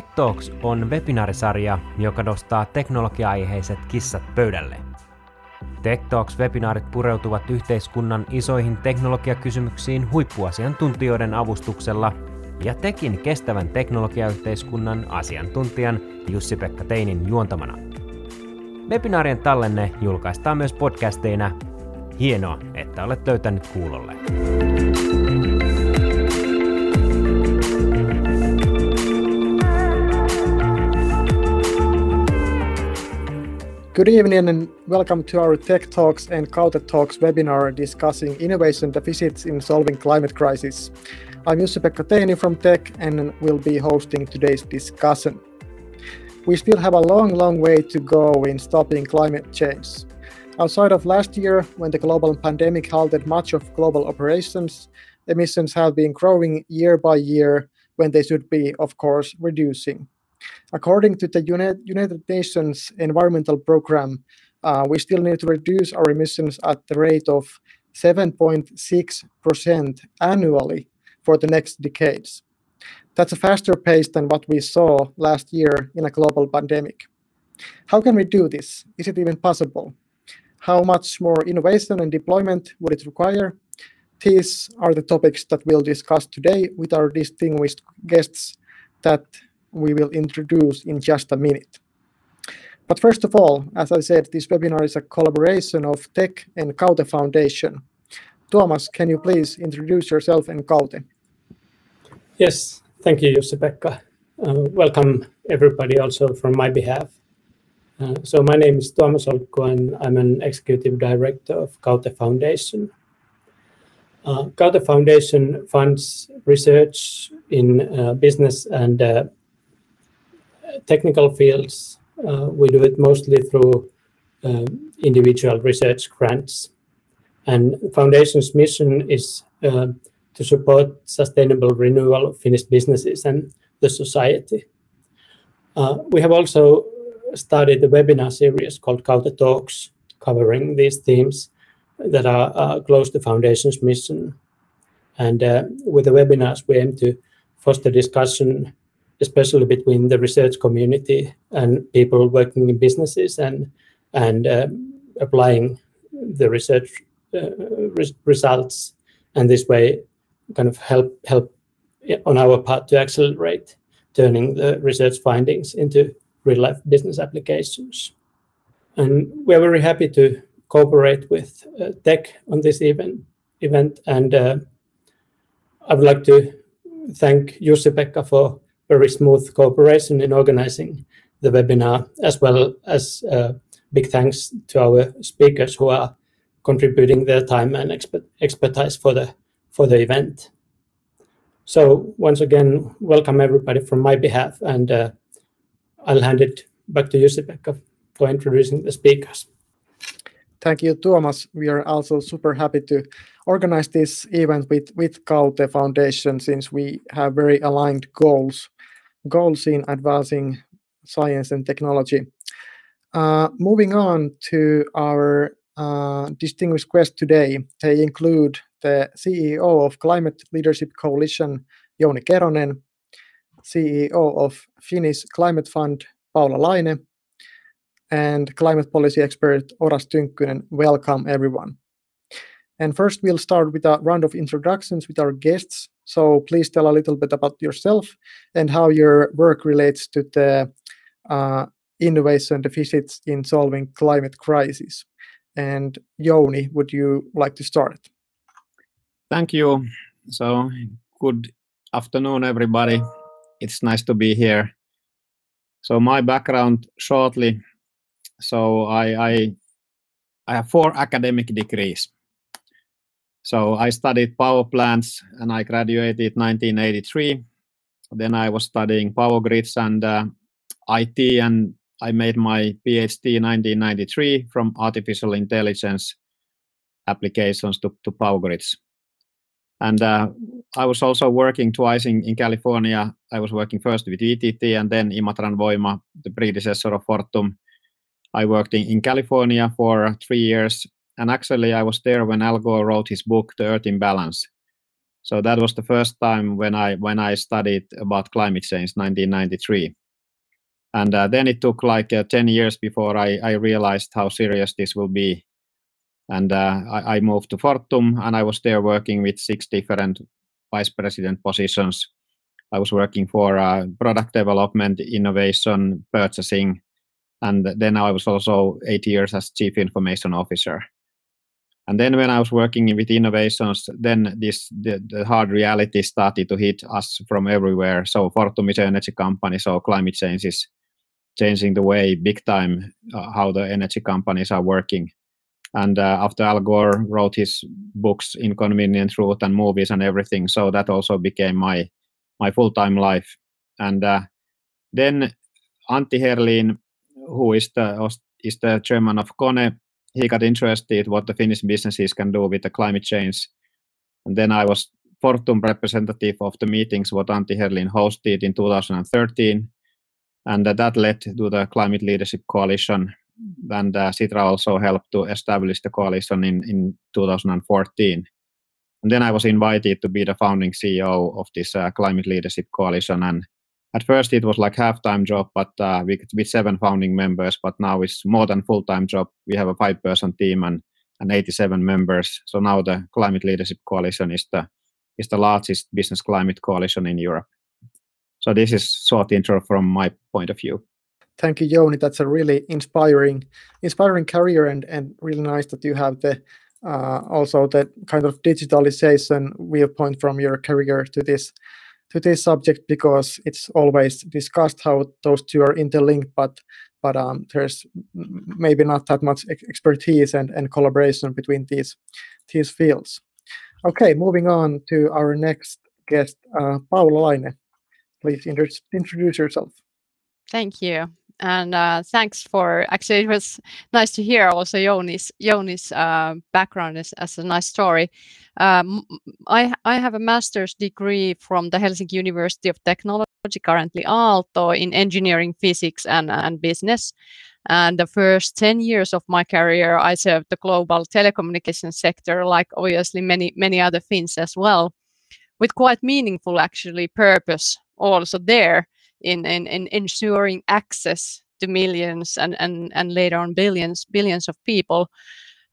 Tech Talks on webinaarisarja, joka nostaa teknologia-aiheiset kissat pöydälle. Tech Talks-webinaarit pureutuvat yhteiskunnan isoihin teknologiakysymyksiin huippuasiantuntijoiden avustuksella ja tekin kestävän teknologiayhteiskunnan asiantuntijan Jussi-Pekka Teinin juontamana. Webinaarien tallenne julkaistaan myös podcasteina. Hienoa, että olet löytänyt kuulolle. Good evening and welcome to our Tech Talks and Kaute Talks webinar discussing innovation deficits in solving climate crisis. I'm Jussi-Pekka Teini from Tech and will be hosting today's discussion. We still have a long, long way to go in stopping climate change. Outside of last year, when the global pandemic halted much of global operations, emissions have been growing year by year when they should be, of course, reducing. According to the United Nations Environmental Programme, uh, we still need to reduce our emissions at the rate of 7.6% annually for the next decades. That's a faster pace than what we saw last year in a global pandemic. How can we do this? Is it even possible? How much more innovation and deployment would it require? These are the topics that we'll discuss today with our distinguished guests that we will introduce in just a minute. But first of all, as I said, this webinar is a collaboration of Tech and Kaute Foundation. Thomas, can you please introduce yourself and Kaute? Yes, thank you, Jussi-Pekka. Uh, welcome everybody also from my behalf. Uh, so my name is Tuomas Olkko and I'm an executive director of Kaute Foundation. Uh, Kaute Foundation funds research in business and technical fields, uh, we do it mostly through um, individual research grants. And Foundation's mission is uh, to support sustainable renewal of Finnish businesses and the society. Uh, we have also started a webinar series called Kaute Talks, covering these themes that are uh, close to Foundation's mission. And uh, with the webinars, we aim to foster discussion especially between the research community and people working in businesses and and um, applying the research uh, res- results and this way kind of help help on our part to accelerate turning the research findings into real life business applications. And we're very happy to cooperate with uh, tech on this event event. And uh, i would like to thank jussi-pekka for very smooth cooperation in organizing the webinar, as well as uh, big thanks to our speakers who are contributing their time and expert, expertise for the for the event. So once again, welcome everybody from my behalf, and uh, I'll hand it back to Jussi-Pekka for introducing the speakers. Thank you, Thomas. We are also super happy to organize this event with, with Kaute Foundation since we have very aligned goals goals in advancing science and technology. Uh, moving on to our uh, distinguished guests today, they include the CEO of Climate Leadership Coalition, Jouni Keronen, CEO of Finnish Climate Fund, Paula Laine, and climate policy expert Oras Tynkkynen. Welcome, everyone. And first, we'll start with a round of introductions with our guests. So please tell a little bit about yourself and how your work relates to the uh, innovation deficits in solving climate crisis. And Jouni, would you like to start? Thank you. So good afternoon, everybody. It's nice to be here. So my background shortly. So I I, I have four academic degrees. So I studied power plants and I graduated 1983. Then I was studying power grids and uh, IT and I made my PhD 1993 from artificial intelligence applications to, to power grids. And uh, I was also working twice in, in California. I was working first with VTT and then Imatran Voima, the predecessor of Fortum. I worked in, in California for three years and actually, I was there when Al Gore wrote his book, The Earth in Balance. So that was the first time when I when I studied about climate change, 1993. And uh, then it took like uh, 10 years before I, I realized how serious this will be. And uh, I, I moved to Fortum, and I was there working with six different vice president positions. I was working for uh, product development, innovation, purchasing, and then I was also eight years as chief information officer. And then when I was working with innovations, then this the, the hard reality started to hit us from everywhere. So Fortum is an energy company, so climate change is changing the way big time uh, how the energy companies are working. And uh, after Al Gore wrote his books, Inconvenient Truth, and movies and everything, so that also became my my full time life. And uh, then Antti Herlin, who is the is the chairman of Kone, he got interested what the Finnish businesses can do with the climate change. And then I was Fortum representative of the meetings what Antti Herlin hosted in 2013, and uh, that led to the Climate Leadership Coalition. And uh, Sitra also helped to establish the coalition in, in 2014. And then I was invited to be the founding CEO of this uh, Climate Leadership Coalition. And at first it was like half-time job, but uh, with, with seven founding members. But now it's more than full-time job. We have a five-person team and, and 87 members. So now the Climate Leadership Coalition is the is the largest business climate coalition in Europe. So this is short intro from my point of view. Thank you, Jouni. That's a really inspiring, inspiring career, and and really nice that you have the uh, also the kind of digitalization viewpoint from your career to this to this subject because it's always discussed how those two are interlinked, but but um, there's maybe not that much expertise and, and collaboration between these these fields. Okay, moving on to our next guest, uh, Paula Laine. Please introduce yourself. Thank you and uh, thanks for actually it was nice to hear also Jouni's Jouni's uh, background as, as a nice story. Um, I I have a master's degree from the Helsinki University of Technology, currently Aalto, in engineering, physics, and and business. And the first 10 years of my career, I served the global telecommunications sector, like obviously many many other Finns as well, with quite meaningful actually purpose also there in, in, in ensuring access to millions and, and, and later on billions billions of people.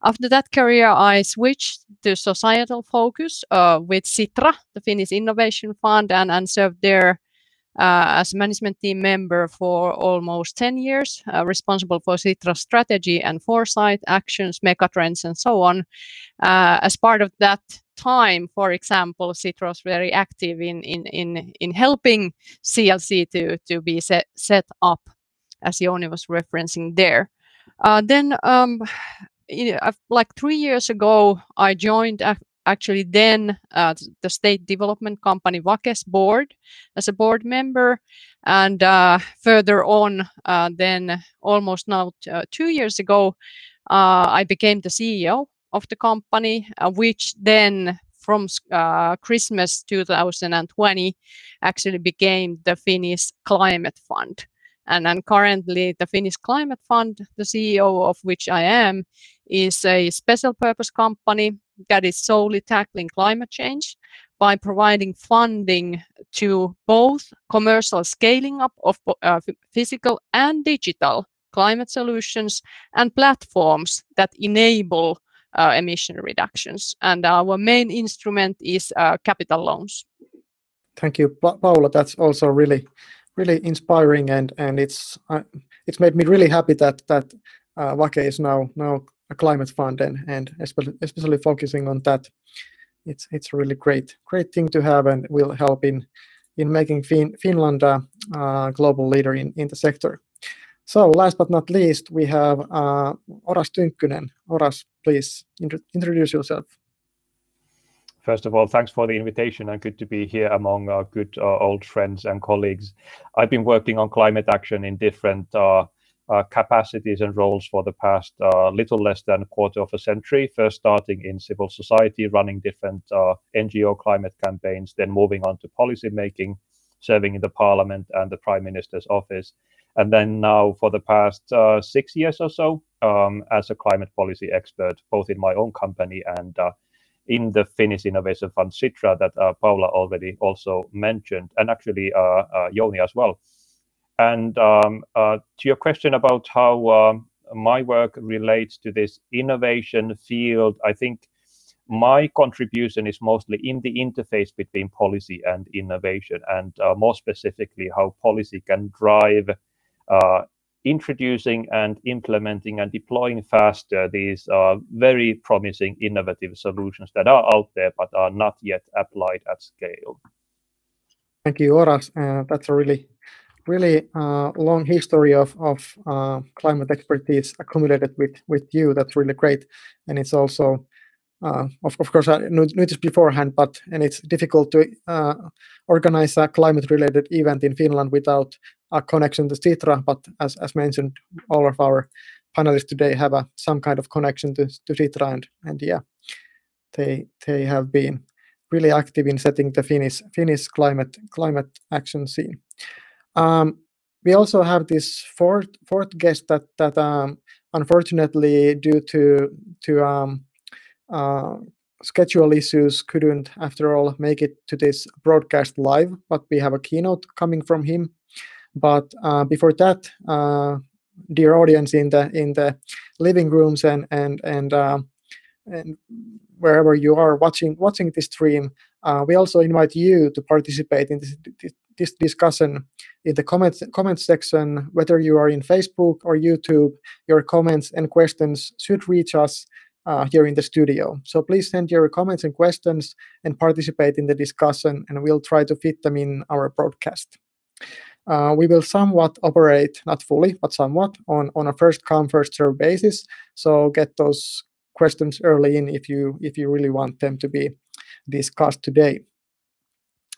After that career, I switched to societal focus uh, with Sitra, the Finnish Innovation Fund, and, and served there uh, as management team member for almost 10 years, uh, responsible for Sitra strategy and foresight, actions, megatrends, and so on. Uh, as part of that time, for example, Sitra was very active in in in in helping CLC to to be set set up, as Jouni was referencing there. Uh, then, um, you know, like three years ago, I joined actually then uh, the state development company Vake's board as a board member, and uh, further on, uh, then almost now uh, two years ago, uh, I became the CEO of the company, uh, which then from Christmas 2020 actually became the Finnish Climate Fund. And, and currently, the Finnish Climate Fund, the CEO of which I am, is a special purpose company that is solely tackling climate change by providing funding to both commercial scaling up of uh, physical and digital climate solutions and platforms that enable uh, emission reductions. And our main instrument is uh, capital loans. Thank you, pa- Paula. That's also really, really inspiring, and and it's uh, it's made me really happy that that uh, Vake is now now a climate fund and and especially focusing on that. It's it's a really great great thing to have and will help in in making fin- Finland a global leader in, in the sector. So last but not least, we have uh, Oras Tynkkynen. Oras, please int- introduce yourself. First of all, thanks for the invitation and good to be here among our good uh, old friends and colleagues. I've been working on climate action in different uh, capacities and roles for the past uh, little less than a quarter of a century. First, starting in civil society, running different uh, NGO climate campaigns, then moving on to policy making, serving in the parliament and the prime minister's office, and then now for the past uh, six years or so um, as a climate policy expert, both in my own company and uh, in the Finnish Innovation Fund Sitra that uh, Paula already also mentioned, and actually uh, uh, Jouni as well. And um, uh, to your question about how um, my work relates to this innovation field, I think my contribution is mostly in the interface between policy and innovation, and uh, more specifically, how policy can drive uh, introducing and implementing and deploying faster these uh, very promising innovative solutions that are out there but are not yet applied at scale. Thank you, Oras. Uh, that's a really, really uh, long history of, of uh, climate expertise accumulated with, with you. That's really great. And it's also uh, of, of course, I knew, this beforehand, but and it's difficult to uh, organize a climate-related event in Finland without a connection to Sitra. But as, as mentioned, all of our panelists today have a, some kind of connection to, to Sitra, and, and yeah, they they have been really active in setting the Finnish Finnish climate climate action scene. Um, we also have this fourth fourth guest that that um, unfortunately due to to um, uh, schedule issues couldn't, after all, make it to this broadcast live, but we have a keynote coming from him. But uh, before that, uh, dear audience in the in the living rooms and and and uh, and wherever you are watching watching this stream, uh, we also invite you to participate in this, this discussion in the comments comments section. Whether you are in Facebook or YouTube, your comments and questions should reach us uh, here in the studio. So please send your comments and questions and participate in the discussion, and we'll try to fit them in our broadcast. Uh, we will somewhat operate, not fully, but somewhat on, on a first come first serve basis. So get those questions early in if you if you really want them to be discussed today.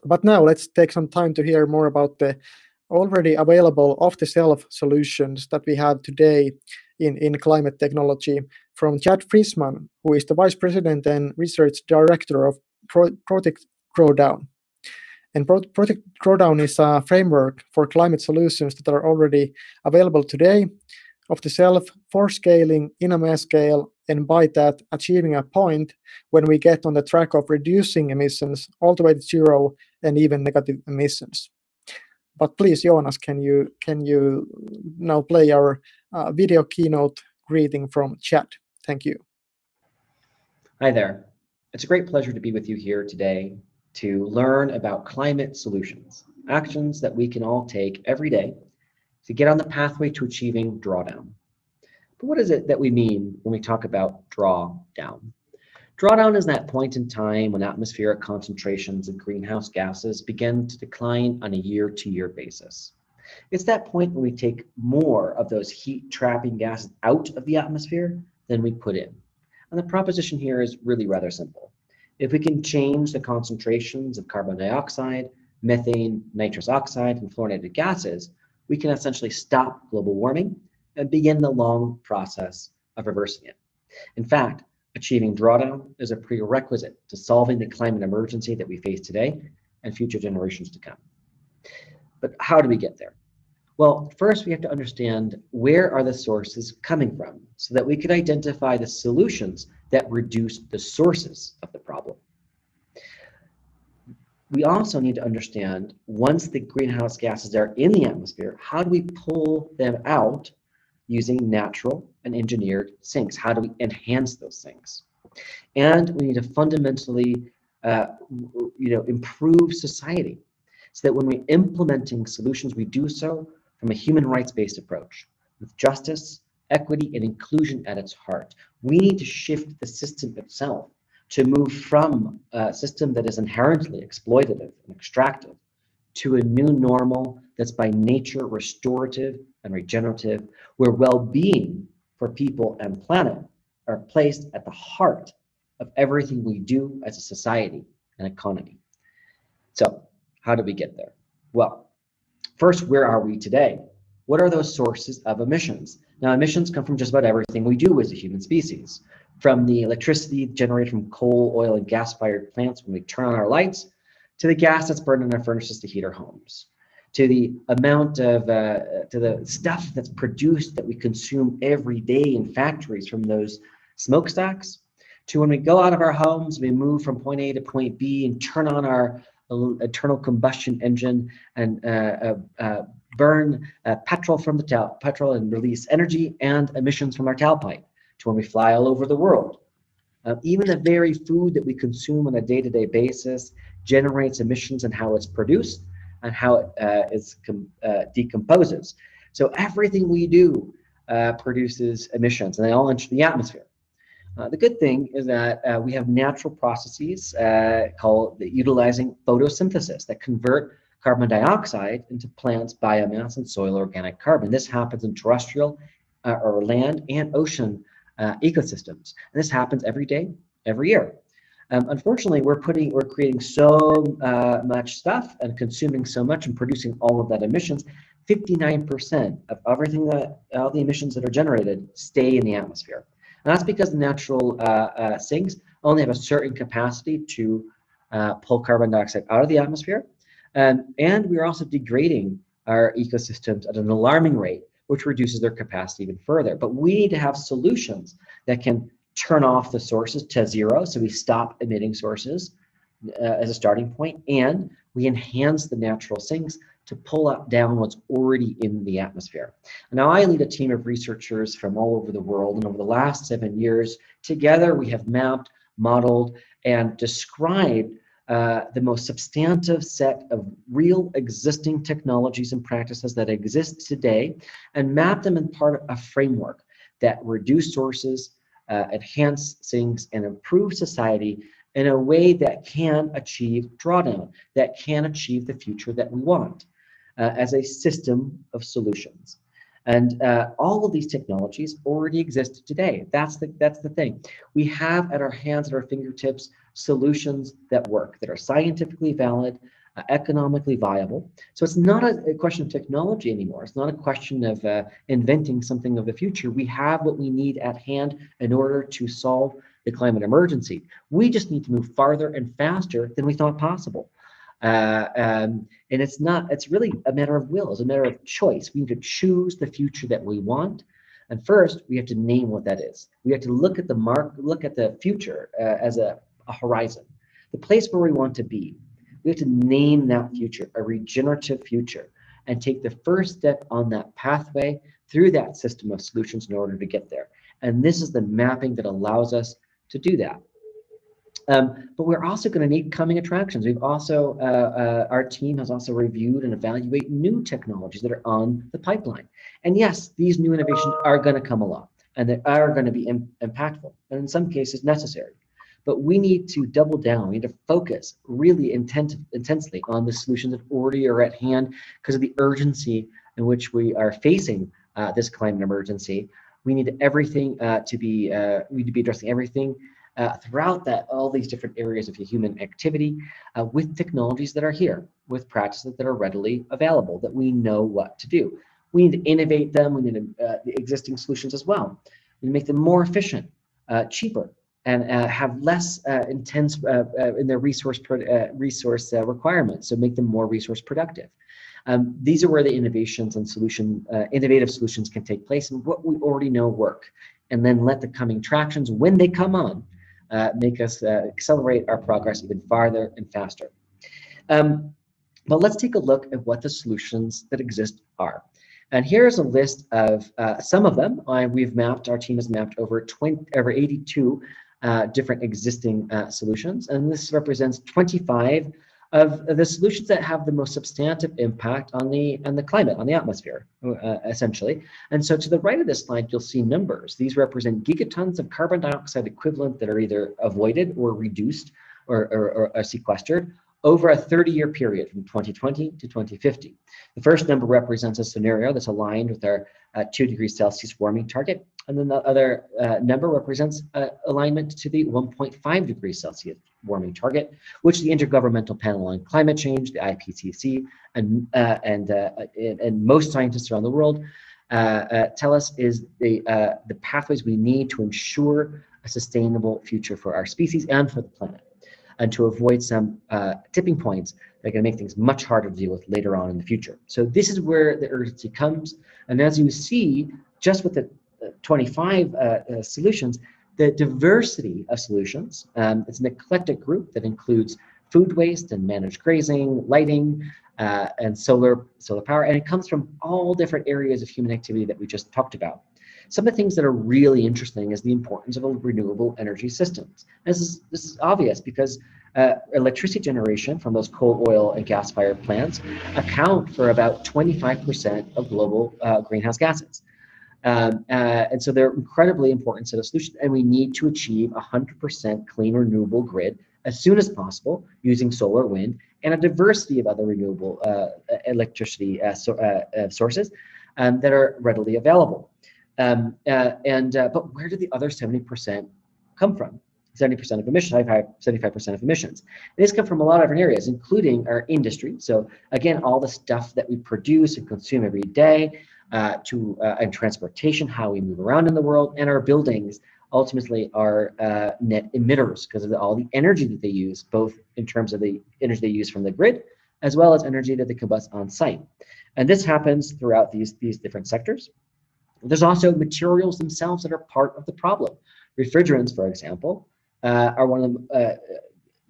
But now let's take some time to hear more about the already available off-the-shelf solutions that we have today in, in climate technology from Chad Frischmann, who is the Vice President and Research Director of Pro- Project Drawdown. And Pro- Project Drawdown is a framework for climate solutions that are already available today, of the self for scaling in a mass scale, and by that achieving a point when we get on the track of reducing emissions all the way to zero and even negative emissions. But please, Jonas, can you can you now play our uh, video keynote greeting from Chad? Thank you. Hi there. It's a great pleasure to be with you here today to learn about climate solutions, actions that we can all take every day to get on the pathway to achieving drawdown. But what is it that we mean when we talk about drawdown? Drawdown is that point in time when atmospheric concentrations of greenhouse gases begin to decline on a year to year basis. It's that point when we take more of those heat trapping gases out of the atmosphere than we put in. And the proposition here is really rather simple. If we can change the concentrations of carbon dioxide, methane, nitrous oxide, and fluorinated gases, we can essentially stop global warming and begin the long process of reversing it. In fact, achieving drawdown is a prerequisite to solving the climate emergency that we face today and future generations to come. But how do we get there? Well, first we have to understand where are the sources coming from so that we can identify the solutions that reduce the sources of the problem. We also need to understand once the greenhouse gases are in the atmosphere, how do we pull them out using natural and engineered sinks? How do we enhance those sinks? And we need to fundamentally uh, you know, improve society so that when we're implementing solutions, we do so from a human rights-based approach with justice, equity, and inclusion at its heart. We need to shift the system itself to move from a system that is inherently exploitative and extractive to a new normal that's by nature restorative and regenerative, where well-being for people and planet are placed at the heart of everything we do as a society and economy. So how do we get there? Well, First, where are we today? What are those sources of emissions? Now, emissions come from just about everything we do as a human species, from the electricity generated from coal, oil, and gas-fired plants when we turn on our lights, to the gas that's burned in our furnaces to heat our homes, to the amount of, uh, to the stuff that's produced that we consume every day in factories from those smokestacks, to when we go out of our homes, we move from point A to point B and turn on our internal combustion engine and uh, uh, uh burn uh, petrol from the petrol and release energy and emissions from our tailpipe to when we fly all over the world. Uh, even the very food that we consume on a day-to-day basis generates emissions and how it's produced and how it uh, is uh, decomposes. So everything we do uh, produces emissions, and they all enter the atmosphere. Uh, the good thing is that uh, we have natural processes called utilizing photosynthesis that convert carbon dioxide into plants, biomass, and soil organic carbon. This happens in terrestrial or land and ocean uh, ecosystems. And this happens every day, every year. Um, unfortunately, we're putting, we're creating so uh, much stuff and consuming so much and producing all of that emissions. 59% of everything that all the emissions that are generated stay in the atmosphere. And that's because the natural uh, uh, sinks only have a certain capacity to uh, pull carbon dioxide out of the atmosphere. Um, and we are also degrading our ecosystems at an alarming rate which reduces their capacity even further. But we need to have solutions that can turn off the sources to zero. So we stop emitting sources uh, as a starting point, and we enhance the natural sinks to pull up down what's already in the atmosphere. Now, I lead a team of researchers from all over the world, and over the last seven years, together we have mapped, modeled, and described uh, the most substantive set of real existing technologies and practices that exist today and map them in part of a framework that reduce sources, uh, enhance sinks, and improve society in a way that can achieve drawdown, that can achieve the future that we want uh, as a system of solutions. And uh, all of these technologies already exist today. That's the that's the thing. We have at our hands, at our fingertips, solutions that work, that are scientifically valid, economically viable. So it's not a, a, question of technology anymore. It's not a question of uh, inventing something of the future. We have what we need at hand in order to solve the climate emergency. We just need to move farther and faster than we thought possible. Uh, um, and it's not, it's really a matter of will, it's a matter of choice. We need to choose the future that we want. And first, we have to name what that is. We have to look at the mark, look at the future uh, as a a horizon, the place where we want to be. We have to name that future, a regenerative future, and take the first step on that pathway through that system of solutions in order to get there. And this is the mapping that allows us to do that. Um, but we're also going to need coming attractions. We've also, uh, uh, our team has also reviewed and evaluate new technologies that are on the pipeline. And yes, these new innovations are going to come along and they are going to be Im impactful and in some cases necessary. But we need to double down. We need to focus really intent, intensely on the solutions that already are at hand because of the urgency in which we are facing uh, this climate emergency. We need everything uh, to be, uh, we need to be addressing everything uh, throughout that, all these different areas of human activity uh, with technologies that are here, with practices that are readily available, that we know what to do. We need to innovate them. We need to, uh, the existing solutions as well. We need to make them more efficient, cheaper, and uh, have less uh, intense uh, uh in their resource uh, resource uh, requirements, so make them more resource productive. Um, these are where the innovations and solution innovative solutions can take place, and what we already know work, and then let the coming attractions when they come on make us accelerate our progress even farther and faster. Um, but let's take a look at what the solutions that exist are. And here's a list of uh, some of them. I, we've mapped, our team has mapped over 20, over 82 uh, different existing uh, solutions. And this represents 25 of the solutions that have the most substantive impact on the on the climate, on the atmosphere, uh, essentially. And so to the right of this slide, you'll see numbers. These represent gigatons of carbon dioxide equivalent that are either avoided or reduced or, or, or sequestered over a 30-year period from 2020 to 2050. The first number represents a scenario that's aligned with our uh, 2 degrees Celsius warming target, and then the other uh, number represents uh, alignment to the 1.5 degrees Celsius warming target, which the Intergovernmental Panel on Climate Change, the IPCC, and uh, and, uh, and, and most scientists around the world uh, tell us is the the pathways we need to ensure a sustainable future for our species and for the planet and to avoid some uh, tipping points that are going to make things much harder to deal with later on in the future. So this is where the urgency comes. And as you see, just with the uh, 25 uh, uh, solutions, the diversity of solutions. Um, it's an eclectic group that includes food waste and managed grazing, lighting, uh, and solar solar power, and it comes from all different areas of human activity that we just talked about. Some of the things that are really interesting is the importance of renewable energy systems. This is this is obvious because uh, electricity generation from those coal, oil, and gas-fired plants account for about 25% of global uh, greenhouse gases. Um, uh, and so they're incredibly important set of solutions, and we need to achieve 100% clean renewable grid as soon as possible using solar, wind, and a diversity of other renewable uh, electricity uh, so, uh, uh, sources um, that are readily available. Um, uh, and but where do the other 70% come from? 70% of emissions, 75% of emissions. These come from a lot of different areas, including our industry. So again, all the stuff that we produce and consume every day, uh, to uh, and transportation, how we move around in the world, and our buildings ultimately are uh, net emitters because of the, all the energy that they use, both in terms of the energy they use from the grid, as well as energy that they combust on site. And this happens throughout these, these different sectors. There's also materials themselves that are part of the problem. Refrigerants, for example, uh, are one of them, uh,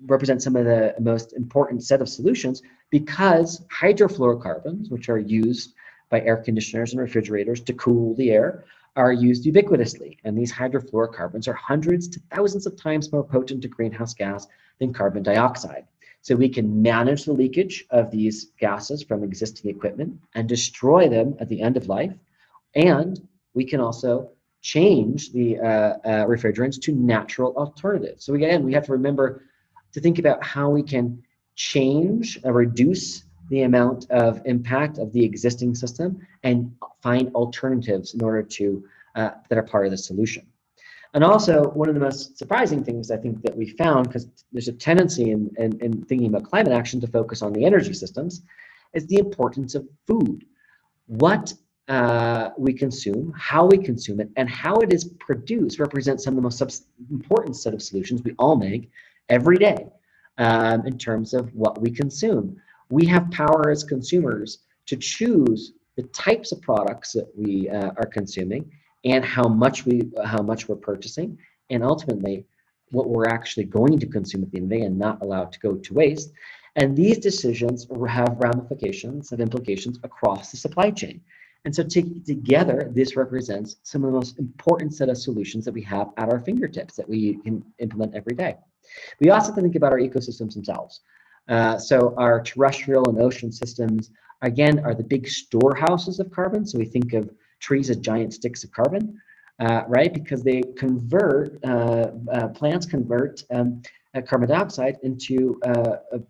represent some of the most important set of solutions because hydrofluorocarbons, which are used by air conditioners and refrigerators to cool the air, are used ubiquitously. And these hydrofluorocarbons are hundreds to thousands of times more potent to greenhouse gas than carbon dioxide. So we can manage the leakage of these gases from existing equipment and destroy them at the end of life. And we can also change the uh, uh, refrigerants to natural alternatives. So again, we have to remember to think about how we can change, uh, reduce the amount of impact of the existing system and find alternatives in order to uh, that are part of the solution. And also, one of the most surprising things I think that we found, because there's a tendency in, in, in, thinking about climate action to focus on the energy systems, is the importance of food. What uh, we consume, how we consume it, and how it is produced represents some of the most important set of solutions we all make every day um, in terms of what we consume we have power as consumers to choose the types of products that we uh, are consuming and how much we how much we're purchasing. And ultimately what we're actually going to consume at the end of the day and not allowed to go to waste. And these decisions have ramifications and implications across the supply chain. And so together this represents some of the most important set of solutions that we have at our fingertips that we can implement every day. We also have to think about our ecosystems themselves uh, so our terrestrial and ocean systems, again, are the big storehouses of carbon. So we think of trees as giant sticks of carbon, uh, right? Because they convert, uh, uh plants convert um, uh, carbon dioxide into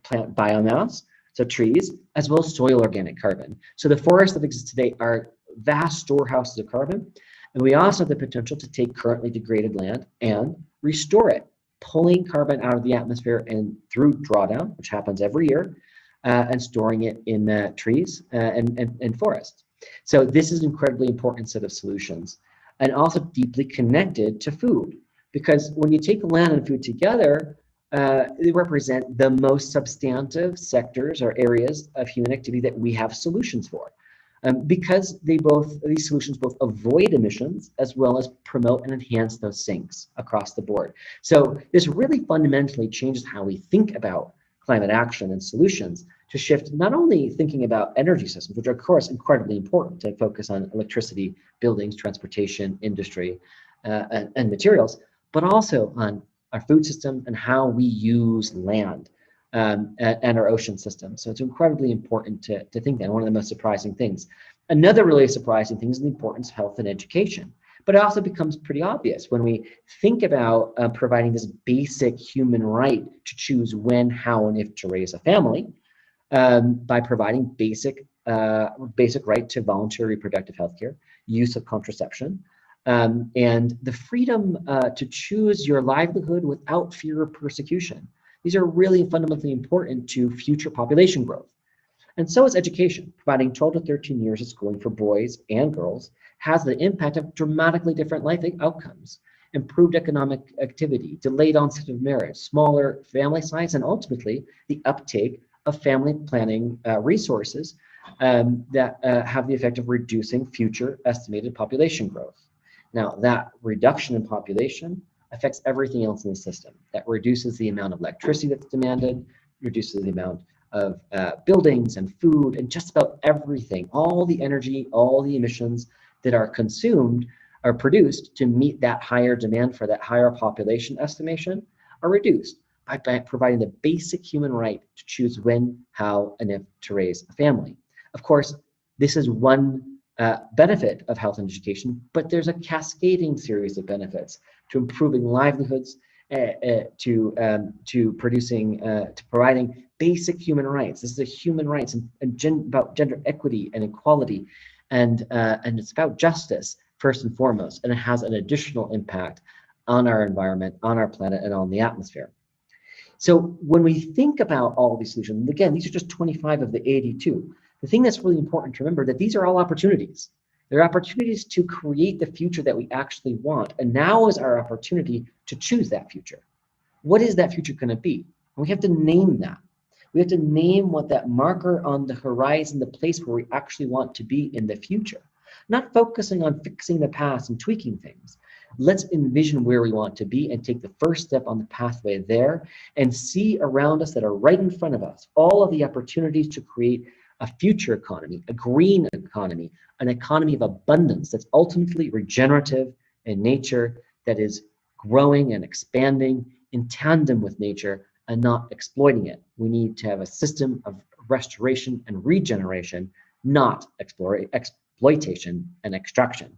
plant biomass, so trees, as well as soil organic carbon. So the forests that exist today are vast storehouses of carbon. And we also have the potential to take currently degraded land and restore it pulling carbon out of the atmosphere and through drawdown, which happens every year, uh, and storing it in uh, trees uh, and, and, and forests. So this is an incredibly important set of solutions and also deeply connected to food because when you take land and food together, uh, they represent the most substantive sectors or areas of human activity that we have solutions for um, because they both these solutions both avoid emissions as well as promote and enhance those sinks across the board. So this really fundamentally changes how we think about climate action and solutions to shift not only thinking about energy systems, which are of course incredibly important to focus on electricity, buildings, transportation, industry, uh, and, and materials, but also on our food system and how we use land um, and, our ocean system. So it's incredibly important to, to think that. One of the most surprising things. Another really surprising thing is the importance of health and education. But it also becomes pretty obvious when we think about uh, providing this basic human right to choose when, how, and if to raise a family um, by providing basic uh, basic right to voluntary reproductive health care, use of contraception, um, and the freedom uh, to choose your livelihood without fear of persecution. These are really fundamentally important to future population growth. And so is education. Providing 12 to 13 years of schooling for boys and girls has the impact of dramatically different life outcomes, improved economic activity, delayed onset of marriage, smaller family size, and ultimately the uptake of family planning uh, resources um, that uh, have the effect of reducing future estimated population growth. Now, that reduction in population affects everything else in the system. That reduces the amount of electricity that's demanded, reduces the amount of uh, buildings and food and just about everything. All the energy, all the emissions that are consumed are produced to meet that higher demand for that higher population estimation are reduced by, providing the basic human right to choose when, how, and if to raise a family. Of course, this is one uh, benefit of health and education, but there's a cascading series of benefits to improving livelihoods, uh, uh, to um, to producing uh, to providing basic human rights. This is a human rights and, and gen- about gender equity and equality, and and it's about justice first and foremost, and it has an additional impact on our environment, on our planet, and on the atmosphere. So when we think about all these solutions, again, these are just 25 of the 82. The thing that's really important to remember that these are all opportunities. They're opportunities to create the future that we actually want. And now is our opportunity to choose that future. What is that future going to be? And we have to name that. We have to name what that marker on the horizon, the place where we actually want to be in the future. Not focusing on fixing the past and tweaking things. Let's envision where we want to be and take the first step on the pathway there and see around us that are right in front of us all of the opportunities to create a future economy, a green economy, an economy of abundance that's ultimately regenerative in nature, that is growing and expanding in tandem with nature and not exploiting it. We need to have a system of restoration and regeneration, not exploitation and extraction.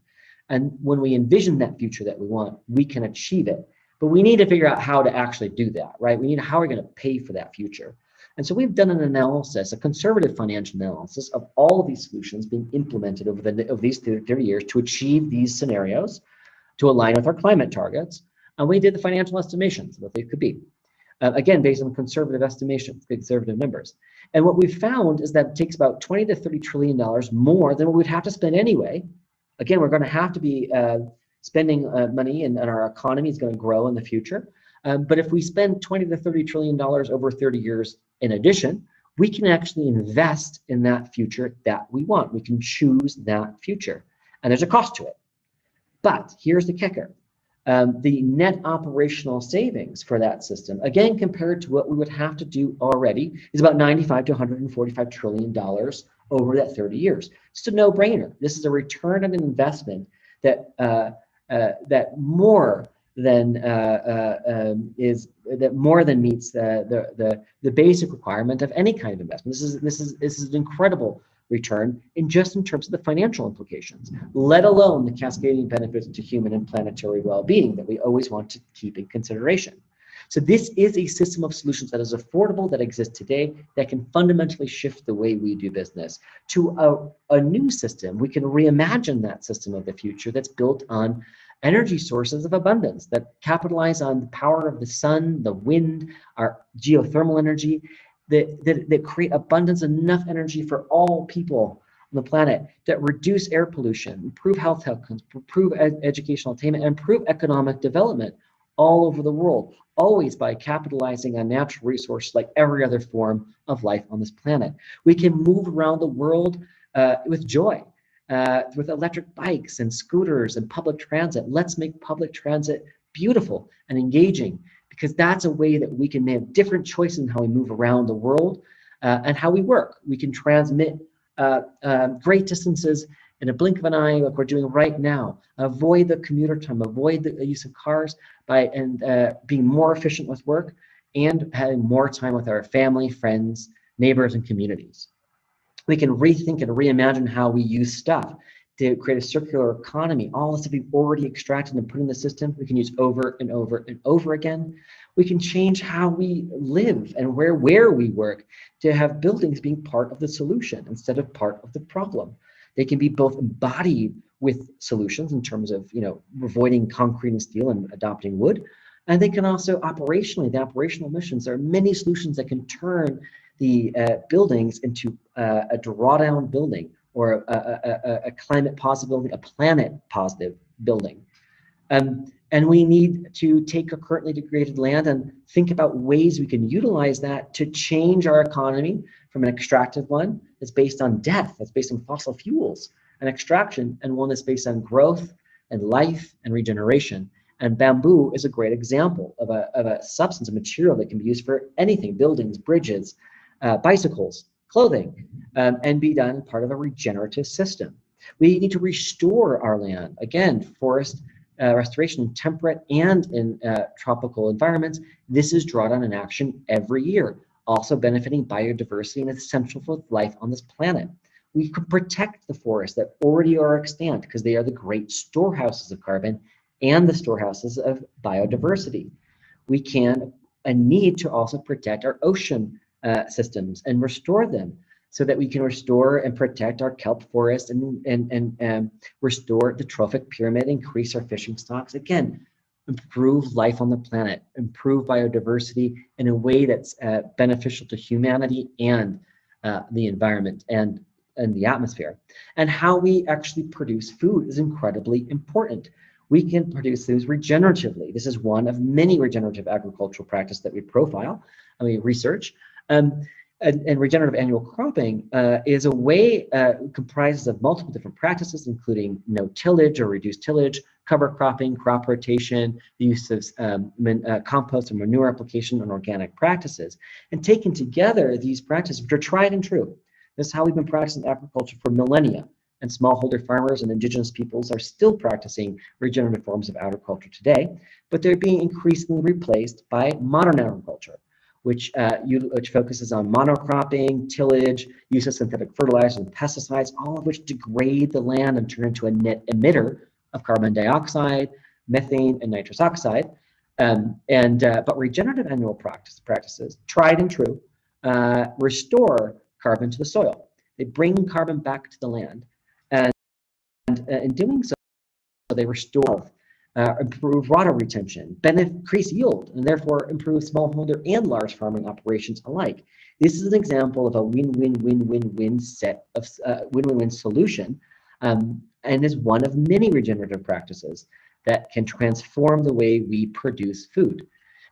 And when we envision that future that we want, we can achieve it. But we need to figure out how to actually do that, right? We need to how are we going to pay for that future? And so we've done an analysis, a conservative financial analysis of all of these solutions being implemented over the over these 30 years to achieve these scenarios, to align with our climate targets. And we did the financial estimations of what they could be. Uh, again, based on conservative estimations, conservative numbers. And what we found is that it takes about 20 to 30 trillion dollars more than what we'd have to spend anyway. Again, we're going to have to be uh, spending uh, money and, and, our economy is going to grow in the future. Um, but if we spend 20 to 30 trillion dollars over 30 years in addition, we can actually invest in that future that we want. We can choose that future. And there's a cost to it. But here's the kicker um, the net operational savings for that system, again, compared to what we would have to do already, is about 95 to 145 trillion dollars over that 30 years. It's a no-brainer. This is a return on investment that uh, uh, that more than uh, uh, um, is that more than meets the, the, the the basic requirement of any kind of investment. This is this is this is an incredible return in just in terms of the financial implications, let alone the cascading benefits to human and planetary well-being that we always want to keep in consideration. So this is a system of solutions that is affordable, that exists today, that can fundamentally shift the way we do business to a, a new system. We can reimagine that system of the future that's built on energy sources of abundance that capitalize on the power of the sun, the wind, our geothermal energy, that, that, that create abundance, enough energy for all people on the planet, that reduce air pollution, improve health outcomes, improve ed- educational attainment, and improve economic development all over the world, always by capitalizing on natural resources like every other form of life on this planet. We can move around the world uh, with joy uh, with electric bikes and scooters and public transit. Let's make public transit beautiful and engaging because that's a way that we can have different choices in how we move around the world uh, and how we work. We can transmit uh, uh, great distances in a blink of an eye, like we're doing right now. Avoid the commuter time, avoid the use of cars by and uh, being more efficient with work and having more time with our family, friends, neighbors, and communities we can rethink and reimagine how we use stuff to create a circular economy. All the stuff we've already extracted and put in the system, we can use over and over and over again. We can change how we live and where where we work to have buildings being part of the solution instead of part of the problem. They can be both embodied with solutions in terms of you know avoiding concrete and steel and adopting wood, and they can also operationally the operational missions. There are many solutions that can turn the uh, buildings into uh, a drawdown building or a, a, a, climate positive building, a planet positive building. Um, and we need to take our currently degraded land and think about ways we can utilize that to change our economy from an extractive one that's based on death, that's based on fossil fuels and extraction, and one that's based on growth and life and regeneration. And bamboo is a great example of a, of a substance, a material that can be used for anything, buildings, bridges, uh, bicycles, clothing, um, and be done part of a regenerative system. We need to restore our land. Again, forest uh, restoration temperate and in uh, tropical environments. This is drawdown in action every year, also benefiting biodiversity and essential for life on this planet. We can protect the forests that already are extant because they are the great storehouses of carbon and the storehouses of biodiversity. We can and need to also protect our ocean uh, systems and restore them so that we can restore and protect our kelp forest and, and, and um, restore the trophic pyramid, increase our fishing stocks. Again, improve life on the planet, improve biodiversity in a way that's uh, beneficial to humanity and uh, the environment and, and the atmosphere. And how we actually produce food is incredibly important. We can produce things regeneratively. This is one of many regenerative agricultural practices that we profile and we research. Um, and, and, regenerative annual cropping uh, is a way uh, comprises of multiple different practices, including no tillage or reduced tillage, cover cropping, crop rotation, the use of um, uh, compost and manure application, and organic practices. And taken together, these practices, which are tried and true, this is how we've been practicing agriculture for millennia. And smallholder farmers and indigenous peoples are still practicing regenerative forms of agriculture today, but they're being increasingly replaced by modern agriculture which, uh, which focuses on monocropping, tillage, use of synthetic fertilizers and pesticides, all of which degrade the land and turn into a net emitter of carbon dioxide, methane, and nitrous oxide. Um, and uh, but regenerative annual practice, practices, tried and true, uh, restore carbon to the soil. They bring carbon back to the land, and, and uh, in doing so, they restore uh, improve water retention, benefit, increase yield, and therefore improve smallholder and large farming operations alike. This is an example of a win-win-win-win-win set of uh, win-win-win solution, um, and is one of many regenerative practices that can transform the way we produce food.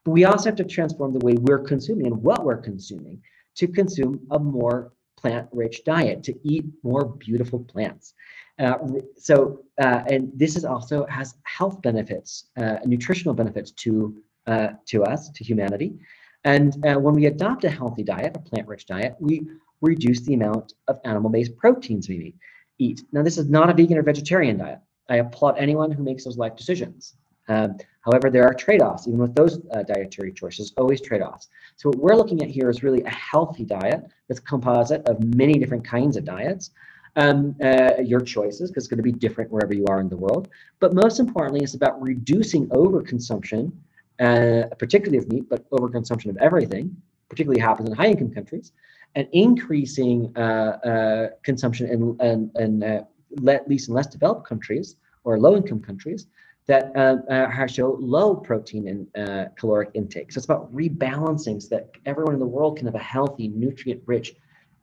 But we also have to transform the way we're consuming and what we're consuming to consume a more plant-rich diet, to eat more beautiful plants. Uh, so, uh, and this is also has health benefits, uh, nutritional benefits to uh, to us, to humanity. And uh, when we adopt a healthy diet, a plant-rich diet, we reduce the amount of animal-based proteins we eat. Now, this is not a vegan or vegetarian diet. I applaud anyone who makes those life decisions. Um, however, there are trade-offs, even with those dietary choices, always trade-offs. So what we're looking at here is really a healthy diet that's composite of many different kinds of diets um, uh, your choices because it's going to be different wherever you are in the world. But most importantly, it's about reducing overconsumption, uh, particularly of meat, but overconsumption of everything, particularly happens in high income countries, and increasing uh, uh consumption in, in, in uh, least in less developed countries or low income countries that uh, show low protein and caloric intake. So it's about rebalancing so that everyone in the world can have a healthy, nutrient rich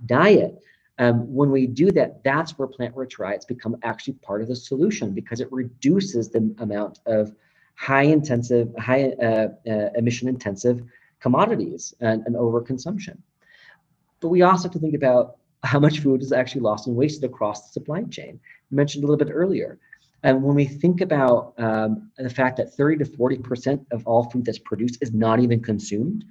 diet. Um, when we do that, that's where plant-rich diets become actually part of the solution because it reduces the amount of high intensive, high uh, uh, emission intensive commodities and, and overconsumption. But we also have to think about how much food is actually lost and wasted across the supply chain. I mentioned a little bit earlier. And when we think about um, the fact that 30 to 40% of all food that's produced is not even consumed,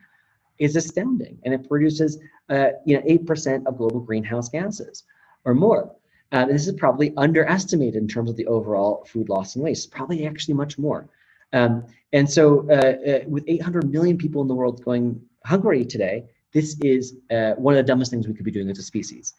is astounding, and it produces uh, you know eight percent of global greenhouse gases or more. Uh, this is probably underestimated in terms of the overall food loss and waste. Probably actually much more. Um, and so, uh, uh with 800 million people in the world going hungry today, this is uh, one of the dumbest things we could be doing as a species.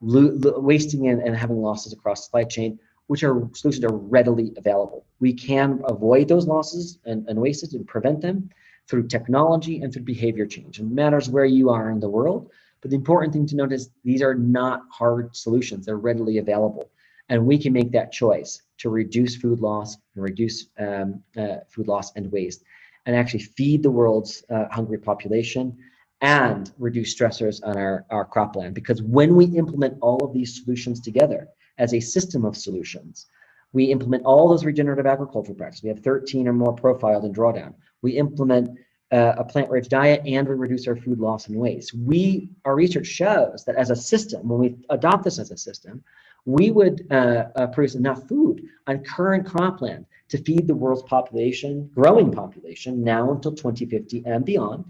Wasting and, and having losses across the supply chain, which are solutions are readily available. We can avoid those losses and, and wastes and prevent them through technology and through behavior change. It matters where you are in the world, but the important thing to note is these are not hard solutions. They're readily available. And we can make that choice to reduce food loss and reduce um, uh, food loss and waste and actually feed the world's uh, hungry population and reduce stressors on our, our cropland. Because when we implement all of these solutions together as a system of solutions, we implement all those regenerative agricultural practices. We have 13 or more profiled in drawdown. We implement uh, a plant-rich diet and we reduce our food loss and waste. We, our research shows that as a system, when we adopt this as a system, we would uh, uh, produce enough food on current cropland to feed the world's population, growing population, now until 2050 and beyond,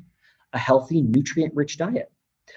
a healthy, nutrient-rich diet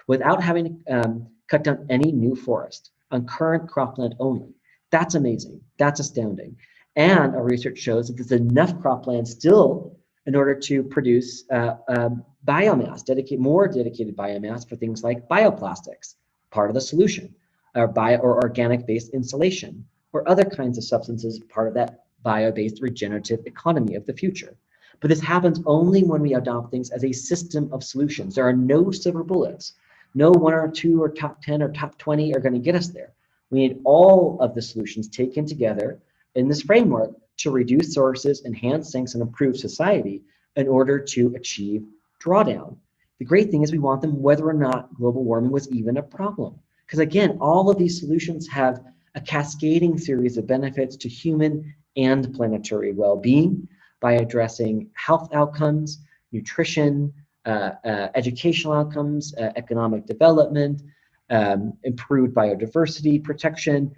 without having to um, cut down any new forest on current cropland only. That's amazing. That's astounding. And our research shows that there's enough cropland still in order to produce uh, um, biomass, dedicate more dedicated biomass for things like bioplastics, part of the solution, or bio or organic-based insulation, or other kinds of substances, part of that bio-based regenerative economy of the future. But this happens only when we adopt things as a system of solutions. There are no silver bullets. No one or two or top 10 or top 20 are going to get us there. We need all of the solutions taken together in this framework to reduce sources, enhance sinks, and improve society in order to achieve drawdown. The great thing is we want them whether or not global warming was even a problem. Because again, all of these solutions have a cascading series of benefits to human and planetary well-being by addressing health outcomes, nutrition, uh, uh, educational outcomes, uh, economic development, um, improved biodiversity protection,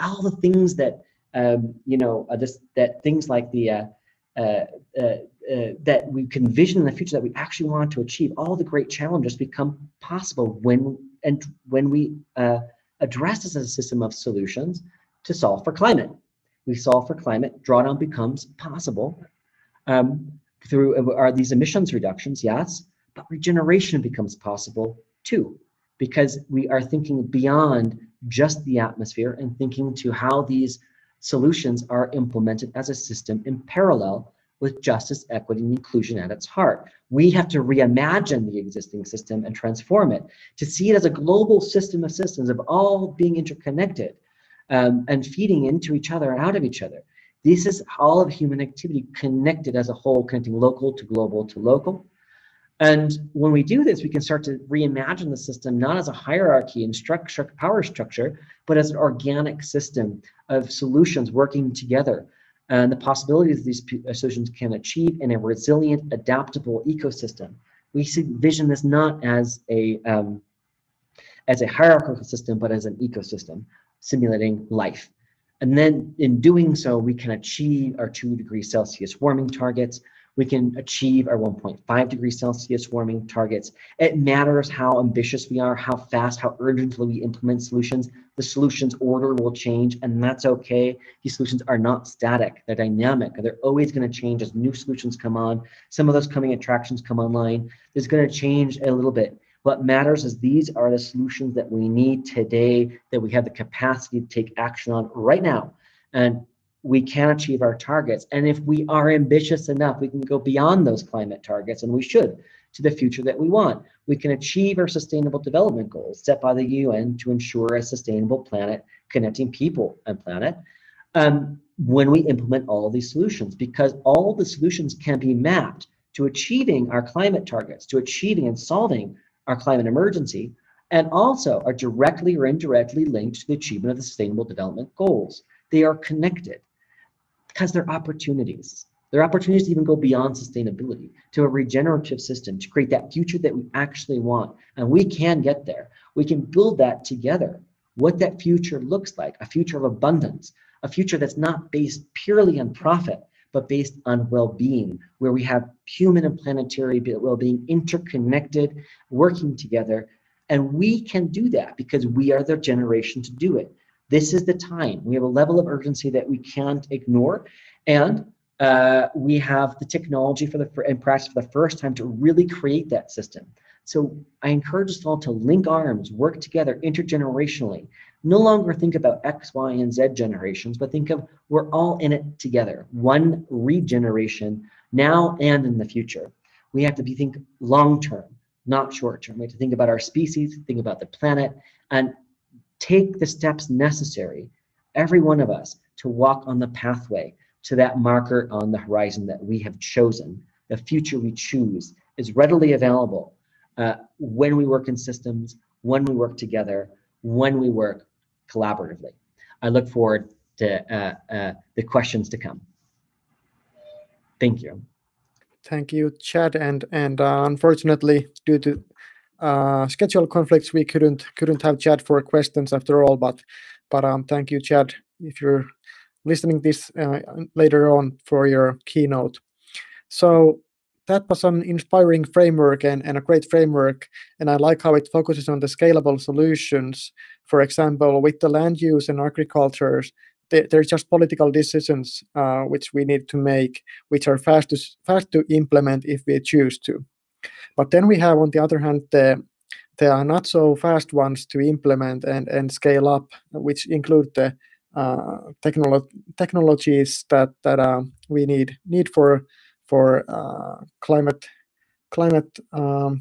all the things that um, you know, uh, that things like the uh, uh, that we can vision in the future that we actually want to achieve, all the great challenges become possible when and when we address this as a system of solutions to solve for climate. We solve for climate, drawdown becomes possible um, through are these emissions reductions, yes, but regeneration becomes possible too, because we are thinking beyond just the atmosphere and thinking to how these solutions are implemented as a system in parallel with justice, equity, and inclusion at its heart. We have to reimagine the existing system and transform it to see it as a global system of systems of all being interconnected um, and feeding into each other and out of each other. This is all of human activity connected as a whole, connecting local to global to local. And when we do this, we can start to reimagine the system not as a hierarchy and structure, power structure, but as an organic system of solutions working together. And the possibilities these uh, solutions can achieve in a resilient, adaptable ecosystem. We see vision this not as a um, as a hierarchical system, but as an ecosystem simulating life. And then in doing so, we can achieve our two degrees Celsius warming targets we can achieve our 1.5 degrees Celsius warming targets. It matters how ambitious we are, how fast, how urgently we implement solutions. The solutions order will change, and that's okay. These solutions are not static, they're dynamic. They're always going to change as new solutions come on. Some of those coming attractions come online. There's going to change a little bit. What matters is these are the solutions that we need today, that we have the capacity to take action on right now. And we can achieve our targets. And if we are ambitious enough, we can go beyond those climate targets, and we should, to the future that we want. We can achieve our sustainable development goals set by the UN to ensure a sustainable planet connecting people and planet um, when we implement all these solutions, because all the solutions can be mapped to achieving our climate targets, to achieving and solving our climate emergency, and also are directly or indirectly linked to the achievement of the sustainable development goals. They are connected because they're opportunities. They're opportunities to even go beyond sustainability to a regenerative system to create that future that we actually want. And we can get there. We can build that together. What that future looks like a future of abundance, a future that's not based purely on profit, but based on well being, where we have human and planetary well being interconnected, working together. And we can do that because we are the generation to do it. This is the time. We have a level of urgency that we can't ignore. And uh, we have the technology for the and practice for the first time to really create that system. So I encourage us all to link arms, work together intergenerationally. No longer think about X, Y, and Z generations, but think of we're all in it together. One regeneration now and in the future. We have to be think long term, not short term. We have to think about our species, think about the planet, and take the steps necessary, every one of us, to walk on the pathway to that marker on the horizon that we have chosen. The future we choose is readily available uh, when we work in systems, when we work together, when we work collaboratively. I look forward to uh, uh, the questions to come. Thank you. Thank you, Chad. And and uh, unfortunately, due to uh, schedule conflicts, we couldn't couldn't have Chad for questions after all. But but um, thank you, Chad. If you're listening this uh, later on for your keynote. So that was an inspiring framework and, and a great framework. And I like how it focuses on the scalable solutions. For example, with the land use and agriculture, there, are just political decisions uh, which we need to make, which are fast to, fast to implement if we choose to. But then we have, on the other hand, the there are not so fast ones to implement and, and scale up, which include the uh, technolo- technologies that that uh, we need need for for uh, climate climate um,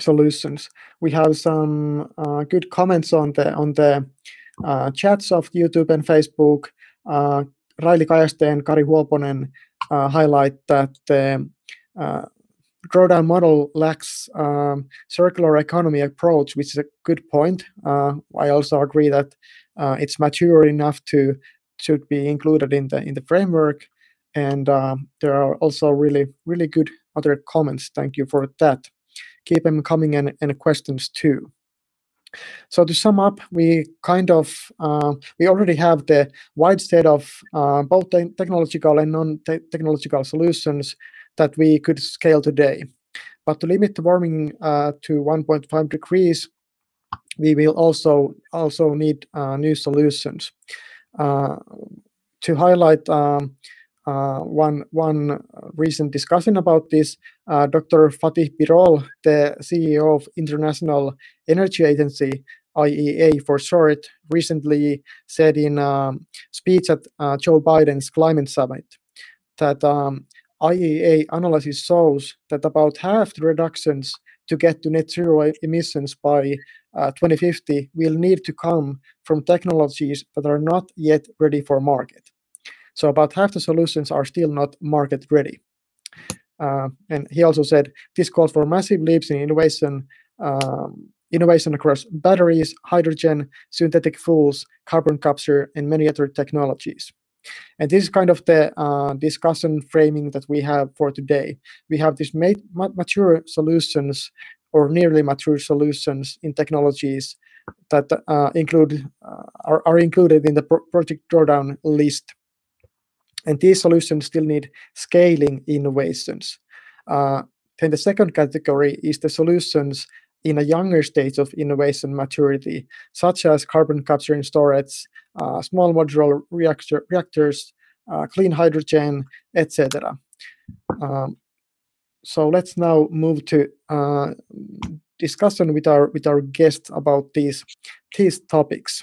solutions. We have some uh, good comments on the on the uh, chats of YouTube and Facebook. Uh, Raili Kajaste and Kari Huoponen uh, highlight that the uh, drawdown model lacks um, circular economy approach, which is a good point. Uh, I also agree that uh, it's mature enough to should be included in the in the framework. And um, there are also really really good other comments. Thank you for that. Keep them coming and, and questions too. So to sum up, we kind of uh, we already have the wide set of uh, both te- technological and non-technological solutions that we could scale today. But to limit the warming uh, to 1.5 degrees, we will also also need uh, new solutions. Uh, to highlight um, uh, one one recent discussion about this, uh, Dr. Fatih Birol, the CEO of International Energy Agency, IEA for short, recently said in a um, speech at uh, Joe Biden's climate summit that um, IEA analysis shows that about half the reductions to get to net zero emissions by uh, 2050 will need to come from technologies that are not yet ready for market. So about half the solutions are still not market ready. Uh, and he also said this calls for massive leaps in innovation, um, innovation across batteries, hydrogen, synthetic fuels, carbon capture, and many other technologies. And this is kind of the uh, discussion framing that we have for today. We have these mature solutions or nearly mature solutions in technologies that uh, include uh, are, are included in the Pro- Project Drawdown list. And these solutions still need scaling innovations. Uh, then the second category is the solutions in a younger stage of innovation maturity, such as carbon capture and storage, uh, small modular reactor, reactors, uh, clean hydrogen, etc. Um, so let's now move to uh, discussion with our with our guests about these these topics.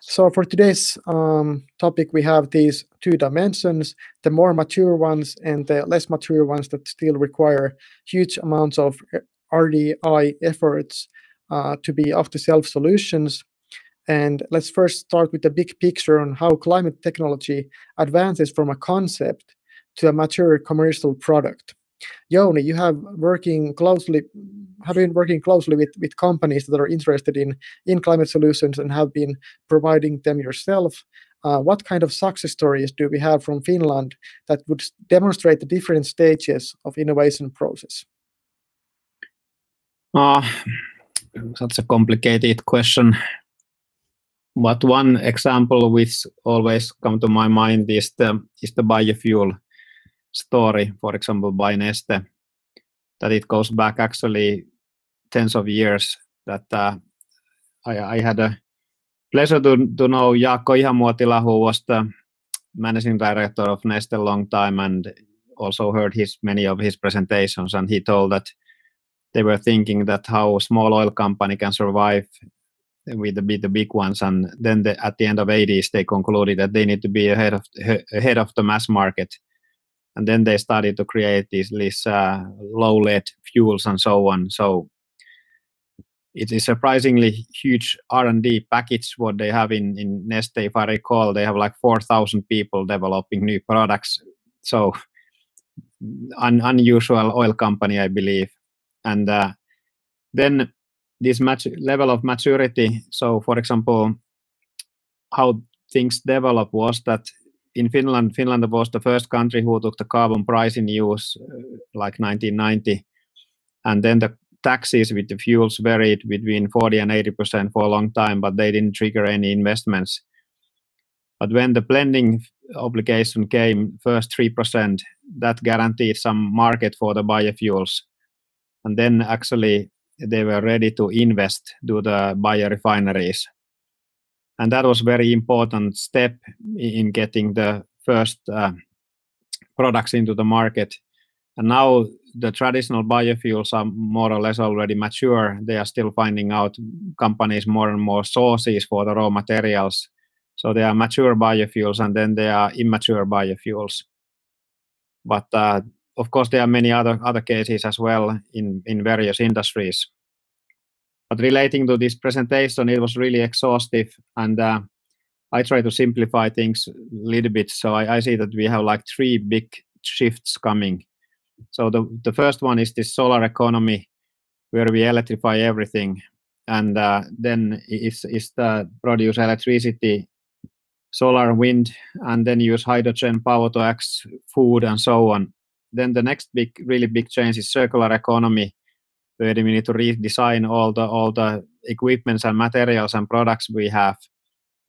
So for today's um, topic, we have these two dimensions: the more mature ones and the less mature ones that still require huge amounts of RDI efforts uh, to be off-the-shelf solutions. And let's first start with the big picture on how climate technology advances from a concept to a mature commercial product. Jouni, you have working closely have been working closely with, with companies that are interested in, in climate solutions and have been providing them yourself. Uh, what kind of success stories do we have from Finland that would demonstrate the different stages of innovation process? Uh, such a complicated question. But one example which always come to my mind is the is the biofuel story, for example, by Neste. That it goes back actually tens of years. That uh, I, I had a pleasure to, to know Jaakko Ihamuotila, who was the managing director of Neste a long time, and also heard his many of his presentations. And he told that they were thinking that how small oil company can survive with the, with the big ones and then the, at the end of 80s they concluded that they need to be ahead of ahead of the mass market. And then they started to create these, these uh, low lead fuels and so on. So it is surprisingly huge r&d package what they have in, in neste if i recall. They have like 4000 people developing new products. So un, unusual oil company i believe and uh, then this mat- level of maturity so for example how things developed was that in finland finland was the first country who took the carbon price in use uh, like 1990 and then the taxes with the fuels varied between 40 and 80 percent for a long time but they didn't trigger any investments But when the blending obligation came, first 3%, that guaranteed some market for the biofuels. And then actually they were ready to invest to the biorefineries. And that was very important step in getting the first uh, products into the market. And now the traditional biofuels are more or less already mature. They are still finding out companies more and more sources for the raw materials. So they are mature biofuels and then they are immature biofuels. But uh, of course, there are many other other cases as well in in various industries. But relating to this presentation, it was really exhaustive, and uh, I try to simplify things a little bit. So I, I see that we have like three big shifts coming. So the the first one is this solar economy, where we electrify everything, and uh, then is is the produce electricity, solar, wind, and then use hydrogen power to act food and so on. Then the next big, really big change is circular economy, where we need to redesign all the all the equipments and materials and products we have.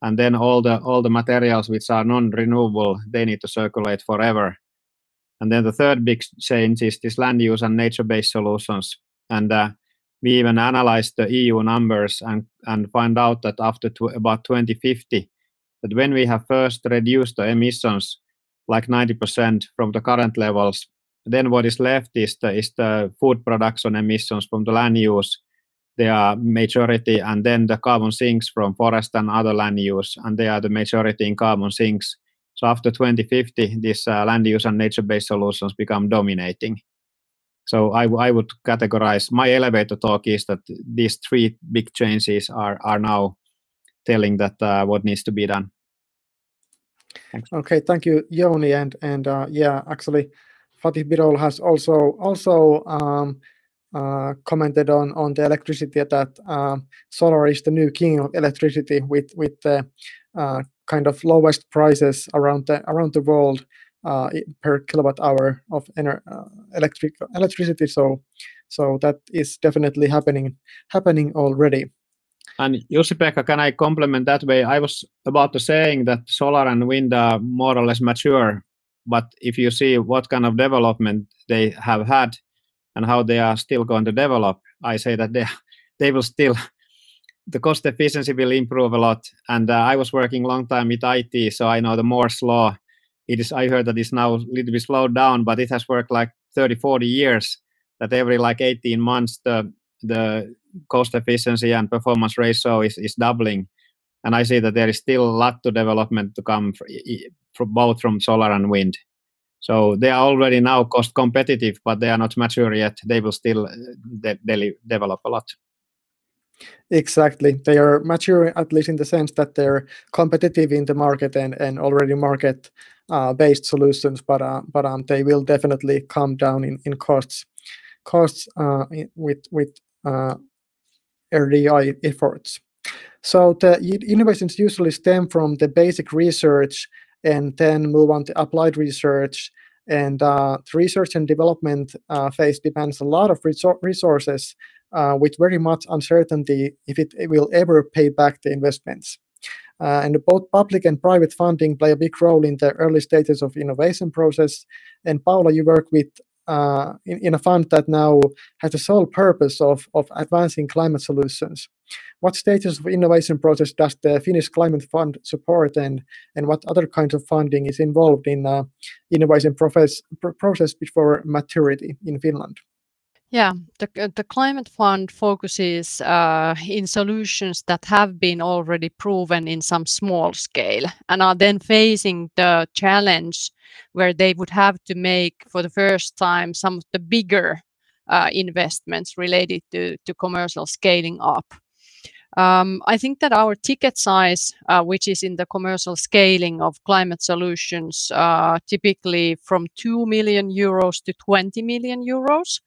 And then all the all the materials which are non-renewable they need to circulate forever. And then the third big change is this land use and nature-based solutions. And uh, we even analyzed the eu numbers and and find out that after tw- about 2050 that when we have first reduced the emissions like 90% from the current levels. Then what is left is the, is the food production emissions from the land use. They are majority and then the carbon sinks from forest and other land use and they are the majority in carbon sinks. So after 2050 these uh, land use and nature based solutions become dominating. So I, I would categorize my elevator talk is that these three big changes are are now telling that uh, what needs to be done Thanks. okay thank you Jouni, and and uh, yeah actually Fatih Birol has also also um, uh, commented on on the electricity that uh, solar is the new king of electricity with with the uh, kind of lowest prices around the around the world uh, per kilowatt hour of ener- uh, electric electricity. So so that is definitely happening happening already. And Jussi-Pekka, can I complement that way? I was about to saying that solar and wind are more or less mature but if you see what kind of development they have had and how they are still going to develop, I say that they they will still the cost efficiency will improve a lot. And uh, I was working long time with IT, so I know the Moore's law. It is I heard that it's now a little bit slowed down, but it has worked like 30, 40 years. That every like 18 months the the cost efficiency and performance ratio is, is doubling and I see that there is still a lot to development to come from both from solar and wind. So they are already now cost competitive, but they are not mature yet. They will still uh, de- de- develop a lot. Exactly, they are mature at least in the sense that they're competitive in the market and, and already market uh, based solutions, but uh, but um, they will definitely come down in, in costs costs uh, with with uh, RDI efforts. So the innovations usually stem from the basic research and then move on to applied research. And uh, the research and development uh, phase depends a lot of resor- resources uh, with very much uncertainty if it, it, will ever pay back the investments. Uh, and both public and private funding play a big role in the early stages of innovation process. And Paula, you work with uh, in, in, a fund that now has the sole purpose of, of advancing climate solutions. What stages of innovation process does the Finnish Climate Fund support, and and what other kinds of funding is involved in uh, innovation process process before maturity in Finland? Yeah, the, the climate fund focuses uh, in solutions that have been already proven in some small scale and are then facing the challenge where they would have to make for the first time some of the bigger uh, investments related to, to commercial scaling up. Um, I think that our ticket size, uh, which is in the commercial scaling of climate solutions, uh, typically from 2 million euros to 20 million euros,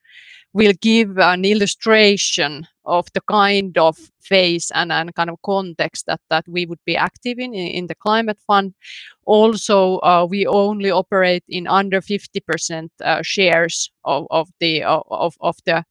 will give an illustration of the kind of phase and, and kind of context that, that we would be active in in the climate fund. Also, uh, we only operate in under 50% uh, shares of, of the of, of the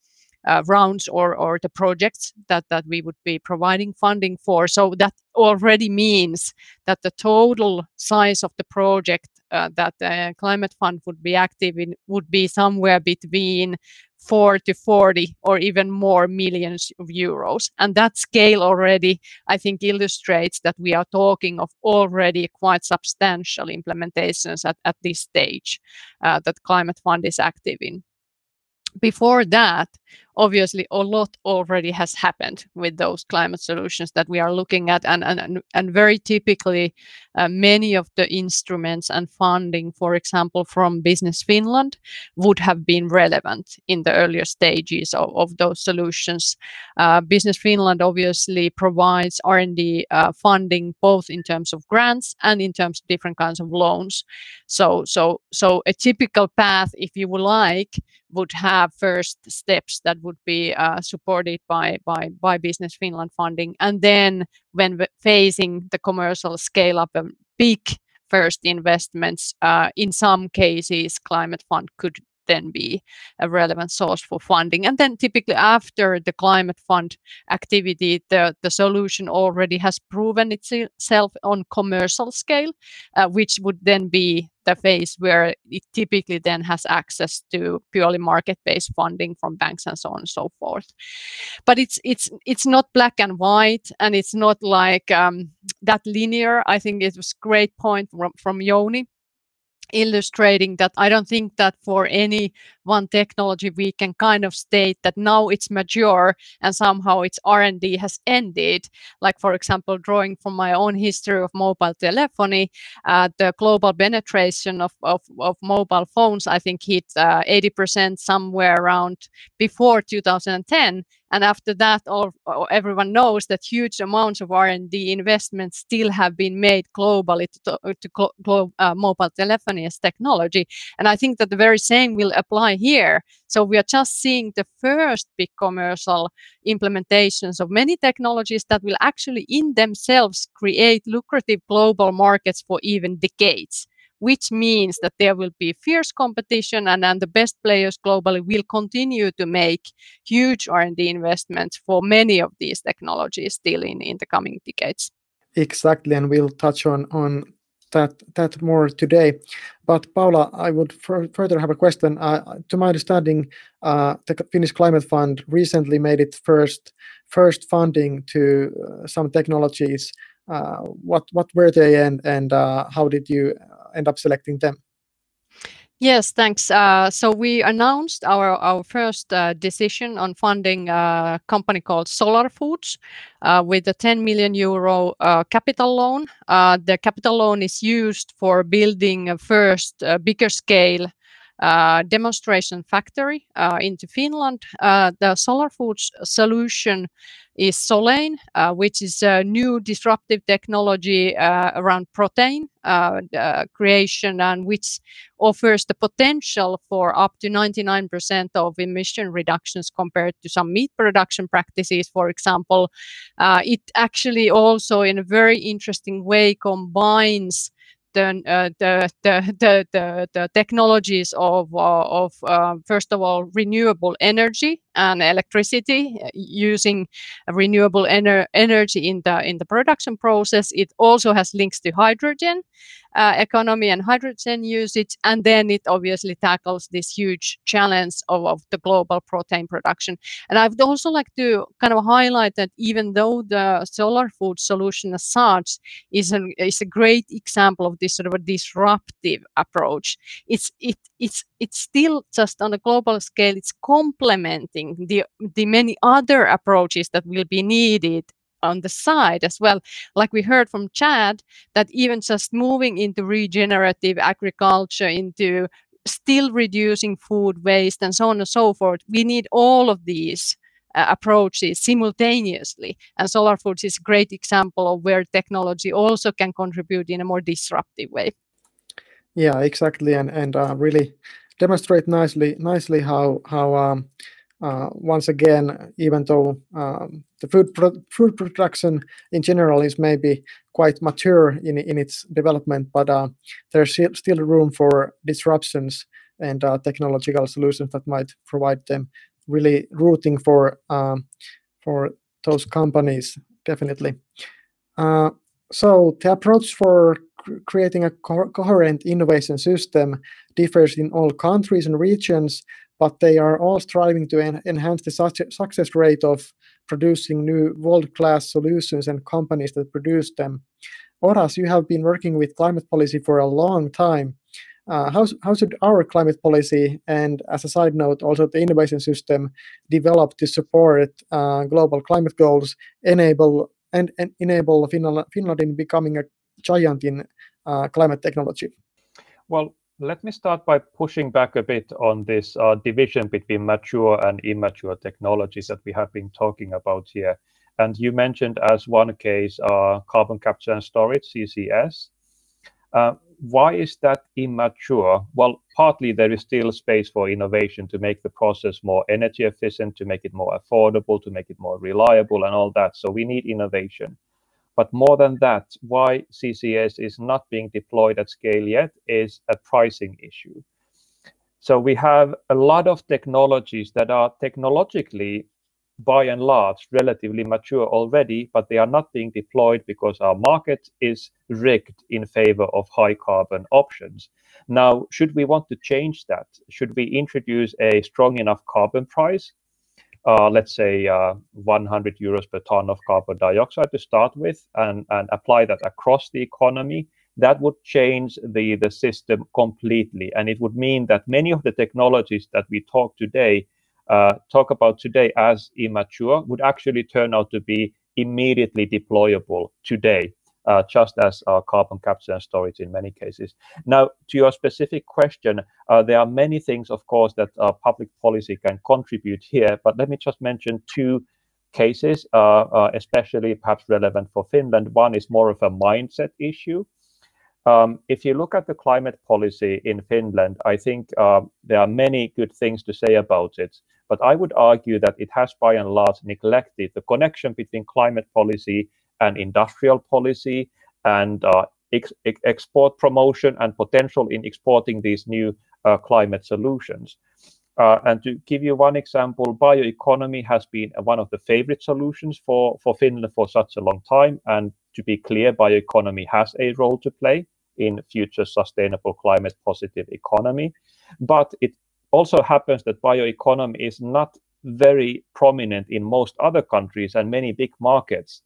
uh, rounds or or the projects that that we would be providing funding for. So that already means that the total size of the project uh, that the climate fund would be active in would be somewhere between 4 to 40 or even more millions of euros. And that scale already, I think, illustrates that we are talking of already quite substantial implementations at, at this stage uh, that Climate Fund is active in. Before that, obviously a lot already has happened with those climate solutions that we are looking at and and, and very typically uh, many of the instruments and funding for example from business finland would have been relevant in the earlier stages of, of those solutions. Uh, business finland obviously provides r&d uh, funding both in terms of grants and in terms of different kinds of loans. So so so a typical path if you would like would have first steps that would be uh, supported by, by, by Business Finland funding. And then when facing the commercial scale up and big first investments, uh, in some cases, Climate Fund could then be a relevant source for funding. And then typically after the climate fund activity, the, the solution already has proven itself on commercial scale, uh, which would then be the phase where it typically then has access to purely market-based funding from banks and so on and so forth. But it's it's it's not black and white, and it's not like um, that linear. I think it was a great point from, from Jouni illustrating that I don't think that for any one technology we can kind of state that now it's mature and somehow its R&D has ended. Like for example, drawing from my own history of mobile telephony, uh, the global penetration of, of, of, mobile phones I think hit uh, 80% somewhere around before 2010 and after that all, everyone knows that huge amounts of r&d investments still have been made globally to, to glo- uh, mobile telephony as technology. And i think that the very same will apply here. So we are just seeing the first big commercial implementations of many technologies that will actually in themselves create lucrative global markets for even decades which means that there will be fierce competition and, and the best players globally will continue to make huge R&D investments for many of these technologies still in, in the coming decades. Exactly, and we'll touch on, on that that more today. But Paula, I would further have a question. Uh, to my understanding, uh, the Finnish Climate Fund recently made its first first funding to uh, some technologies. Uh, what what were they, and and uh, how did you end up selecting them? Yes, thanks. Uh, so we announced our, our first uh, decision on funding a company called Solar Foods uh, with a 10 million euro uh, capital loan. Uh, the capital loan is used for building a first uh, bigger scale demonstration factory into Finland. the Solar food solution is Solein, uh, which is a new disruptive technology uh, around protein uh, uh creation and which offers the potential for up to 99% of emission reductions compared to some meat production practices, for example. Uh, it actually also, in a very interesting way, combines the, uh, the, the, the, the, the, technologies of, uh, of uh, first of all, renewable energy and electricity uh, using renewable ener energy in the, in the production process. It also has links to hydrogen uh, economy and hydrogen usage. And then it obviously tackles this huge challenge of, of the global protein production. And I would also like to kind of highlight that even though the solar food solution as such is, an, is a great example of this sort of a disruptive approach, it's, it, it's, it's still just on a global scale, it's complementing the, the many other approaches that will be needed on the side as well. Like we heard from Chad, that even just moving into regenerative agriculture, into still reducing food waste and so on and so forth, we need all of these uh, approaches simultaneously. And Solar Foods is a great example of where technology also can contribute in a more disruptive way. Yeah, exactly, and and uh, really demonstrate nicely nicely how how um, uh, once again, even though um, the food pro- food production in general is maybe quite mature in in its development, but uh, there's still room for disruptions and uh, technological solutions that might provide them really rooting for um, for those companies definitely. Uh, so the approach for creating a co coherent innovation system differs in all countries and regions, but they are all striving to en enhance the success rate of producing new world-class solutions and companies that produce them. Oras, you have been working with climate policy for a long time. Uh, how, how should our climate policy and, as a side note, also the innovation system develop to support uh, global climate goals, enable and, and enable Finland, Finland in becoming a giant in uh, climate technology? Well, let me start by pushing back a bit on this uh, division between mature and immature technologies that we have been talking about here. And you mentioned as one case uh, carbon capture and storage, CCS. Uh, why is that immature? Well, partly there is still space for innovation to make the process more energy efficient, to make it more affordable, to make it more reliable, and all that. So we need innovation. But more than that, why CCS is not being deployed at scale yet is a pricing issue. So we have a lot of technologies that are technologically by and large relatively mature already, but they are not being deployed because our market is rigged in favor of high carbon options. Now, should we want to change that? Should we introduce a strong enough carbon price? Uh, let's say uh, 100 euros per ton of carbon dioxide to start with and, and apply that across the economy that would change the, the system completely. And it would mean that many of the technologies that we talk today uh, talk about today as immature would actually turn out to be immediately deployable today, uh, just as uh, carbon capture and storage in many cases. Now, to your specific question, uh, there are many things, of course, that uh, public policy can contribute here, but let me just mention two cases, uh, especially perhaps relevant for Finland. One is more of a mindset issue. Um, if you look at the climate policy in Finland, I think uh, there are many good things to say about it. But I would argue that it has by and large neglected the connection between climate policy and industrial policy and uh, ex export promotion and potential in exporting these new uh, climate solutions. Uh, and to give you one example, bioeconomy has been one of the favorite solutions for, for Finland for such a long time. And to be clear, bioeconomy has a role to play in future sustainable climate positive economy. But it also happens that bioeconomy is not very prominent in most other countries and many big markets,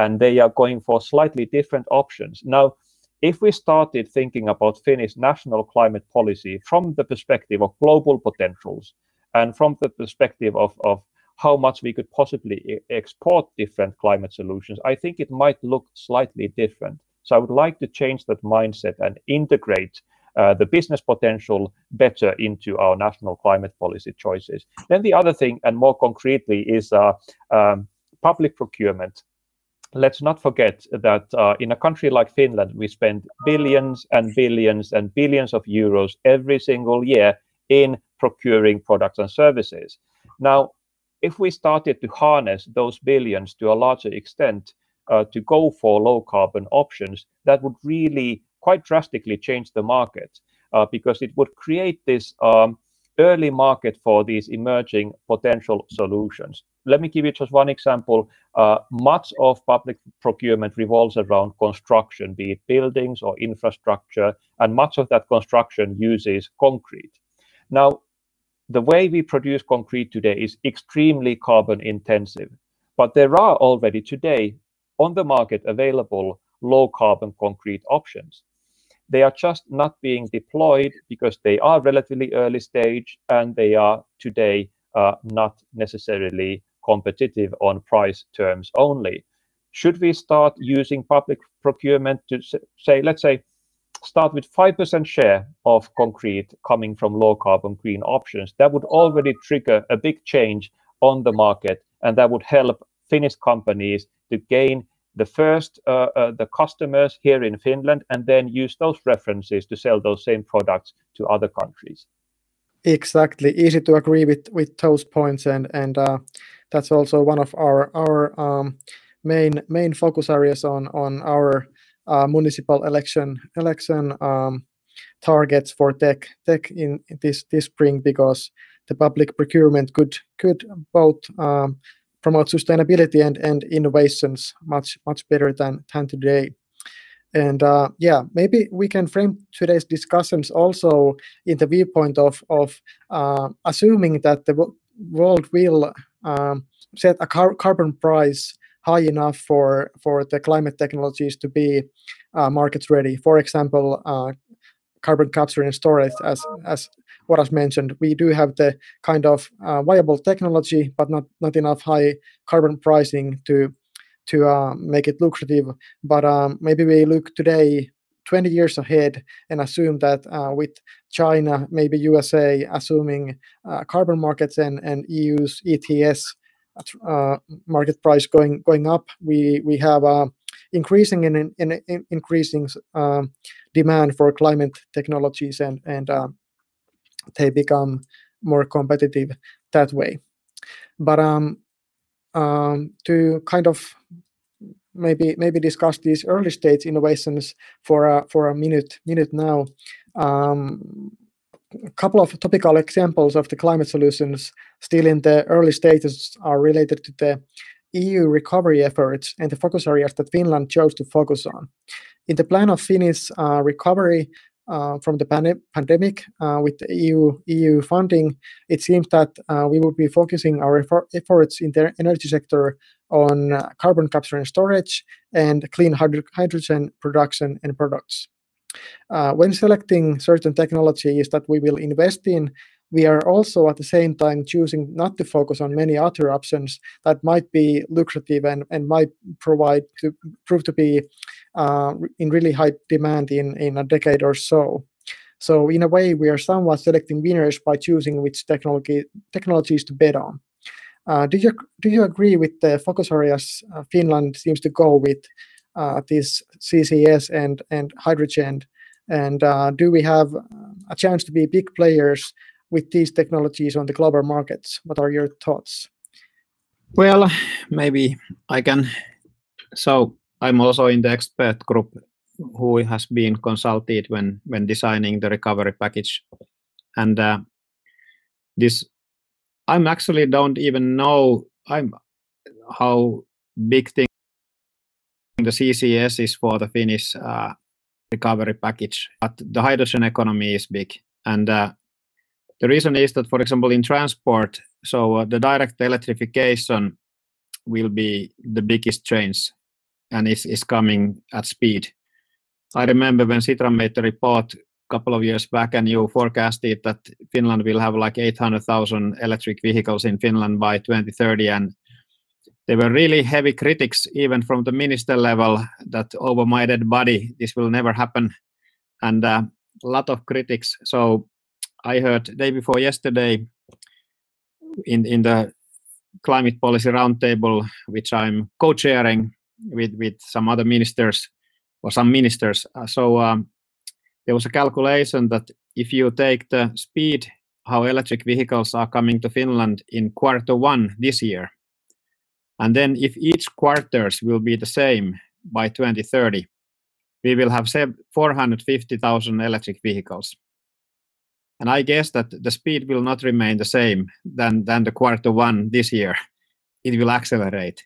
and they are going for slightly different options. Now, if we started thinking about Finnish national climate policy from the perspective of global potentials and from the perspective of, of how much we could possibly export different climate solutions, I think it might look slightly different. So I would like to change that mindset and integrate uh, the business potential better into our national climate policy choices. Then the other thing, and more concretely, is uh, um, public procurement. Let's not forget that uh, in a country like Finland, we spend billions and billions and billions of euros every single year in procuring products and services. Now, if we started to harness those billions to a larger extent uh, to go for low carbon options, that would really quite drastically change the market uh, because it would create this um, early market for these emerging potential solutions. Let me give you just one example. Uh, much of public procurement revolves around construction, be it buildings or infrastructure, and much of that construction uses concrete. Now, the way we produce concrete today is extremely carbon intensive, but there are already today on the market available low carbon concrete options. They are just not being deployed because they are relatively early stage and they are today uh, not necessarily competitive on price terms only. Should we start using public procurement to say, let's say, start with 5% share of concrete coming from low carbon green options? That would already trigger a big change on the market and that would help Finnish companies to gain the first uh, uh, the customers here in Finland and then use those references to sell those same products to other countries. Exactly, easy to agree with with those points, and and uh, that's also one of our our um, main main focus areas on on our uh, municipal election election um, targets for tech tech in this this spring because the public procurement could could both um, promote sustainability and, and innovations much much better than, than today. And uh, yeah, maybe we can frame today's discussions also in the viewpoint of of uh, assuming that the world will um, set a car- carbon price high enough for for the climate technologies to be uh, market ready. For example, uh, carbon capture and storage, as as what was mentioned, we do have the kind of uh, viable technology, but not not enough high carbon pricing to to uh, make it lucrative. But um, maybe we look today 20 years ahead and assume that uh, with China, maybe USA, assuming uh, carbon markets and, and EU's ETS uh, market price going going up, we we have uh, increasing in, in, in increasing um, demand for climate technologies and and uh, they become more competitive that way. But um, um, to kind of maybe maybe discuss these early stage innovations for a, for a minute minute now. Um, a couple of topical examples of the climate solutions still in the early stages are related to the EU recovery efforts and the focus areas that Finland chose to focus on. In the plan of Finnish uh, recovery from the pan- pandemic uh, with the EU EU funding, it seems that uh, we will be focusing our effort- efforts in the energy sector on uh, carbon capture and storage and clean hyd- hydrogen production and products. Uh, when selecting certain technologies that we will invest in, we are also at the same time choosing not to focus on many other options that might be lucrative and, and might provide to prove to be uh, in really high demand in, in a decade or so. So in a way, we are somewhat selecting winners by choosing which technology technologies to bet on. Uh, do you do you agree with the focus areas uh, Finland seems to go with uh, this CCS and and hydrogen? And uh, do we have a chance to be big players with these technologies on the global markets? What are your thoughts? Well, maybe I can. So I'm also in the expert group who has been consulted when when designing the recovery package, and uh, this I'm actually don't even know I'm how big thing the CCS is for the Finnish uh, recovery package, but the hydrogen economy is big, and uh, the reason is that, for example, in transport, so uh, the direct electrification will be the biggest change and is, is coming at speed. I remember when Sitra made the report a couple of years back and you forecasted that Finland will have like 800,000 electric vehicles in Finland by 2030 and there were really heavy critics even from the minister level that over my dead body this will never happen and uh, a lot of critics so I heard day before yesterday in in the climate policy roundtable, which I'm co-chairing with with some other ministers or some ministers. Uh, so um, there was a calculation that if you take the speed how electric vehicles are coming to Finland in quarter one this year, and then if each quarters will be the same by 2030, we will have 450,000 electric vehicles. And I guess that the speed will not remain the same than, than the quarter one this year. It will accelerate.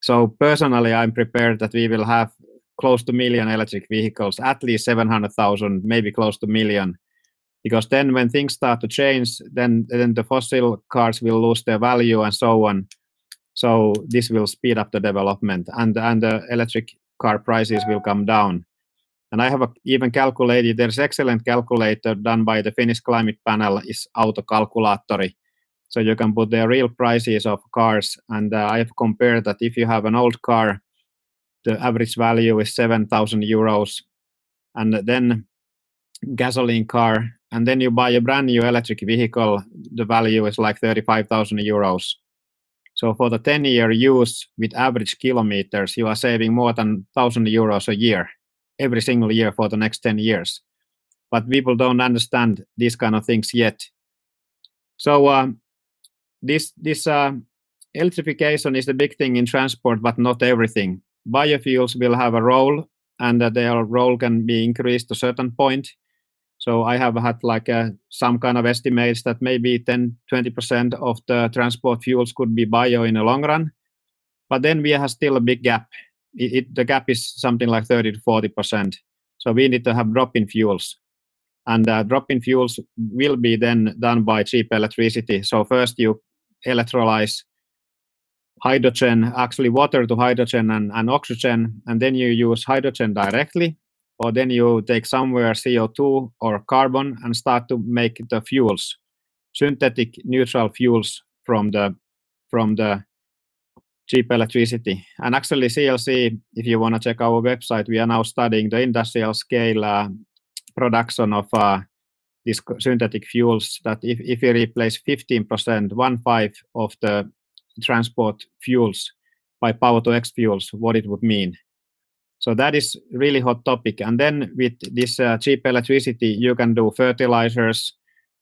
So personally, I'm prepared that we will have close to million electric vehicles, at least 700,000, maybe close to million. Because then when things start to change, then, then the fossil cars will lose their value and so on. So this will speed up the development and, and the electric car prices will come down. And I have even calculated, there's excellent calculator done by the Finnish climate panel is Autokalkulaattori. So you can put the real prices of cars. And uh, I have compared that if you have an old car, the average value is 7,000 euros. And then gasoline car, and then you buy a brand new electric vehicle, the value is like 35,000 euros. So for the 10 year use with average kilometers, you are saving more than 1,000 euros a year every single year for the next 10 years. But people don't understand these kind of things yet. So um, this this uh, electrification is the big thing in transport, but not everything. Biofuels will have a role, and uh, their role can be increased to a certain point. So I have had like a, some kind of estimates that maybe 10, 20% of the transport fuels could be bio in the long run. But then we have still a big gap. It, it, the gap is something like 30 to 40%. So we need to have drop-in fuels. And uh, drop-in fuels will be then done by cheap electricity. So first you electrolyze hydrogen, actually water to hydrogen and, and oxygen, and then you use hydrogen directly or then you take somewhere CO2 or carbon and start to make the fuels, synthetic neutral fuels from the from the cheap electricity. And actually, CLC, if you want to check our website, we are now studying the industrial scale uh, production of uh, these synthetic fuels. That if, if we replace 15%, one five of the transport fuels by power to X fuels, what it would mean. So that is really hot topic. And then with this uh, cheap electricity, you can do fertilizers,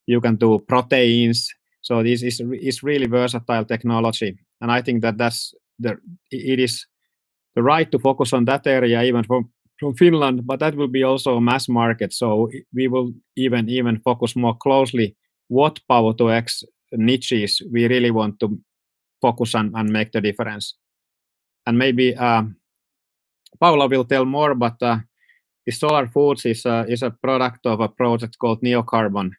you can do proteins. So this is is really versatile technology, and I think that that's the it is the right to focus on that area even from from Finland. But that will be also a mass market. So we will even even focus more closely what power to X niches we really want to focus on and make the difference. And maybe. Uh, Paula will tell more, but uh, the Solar Foods is a, is a product of a project called Neocarbon.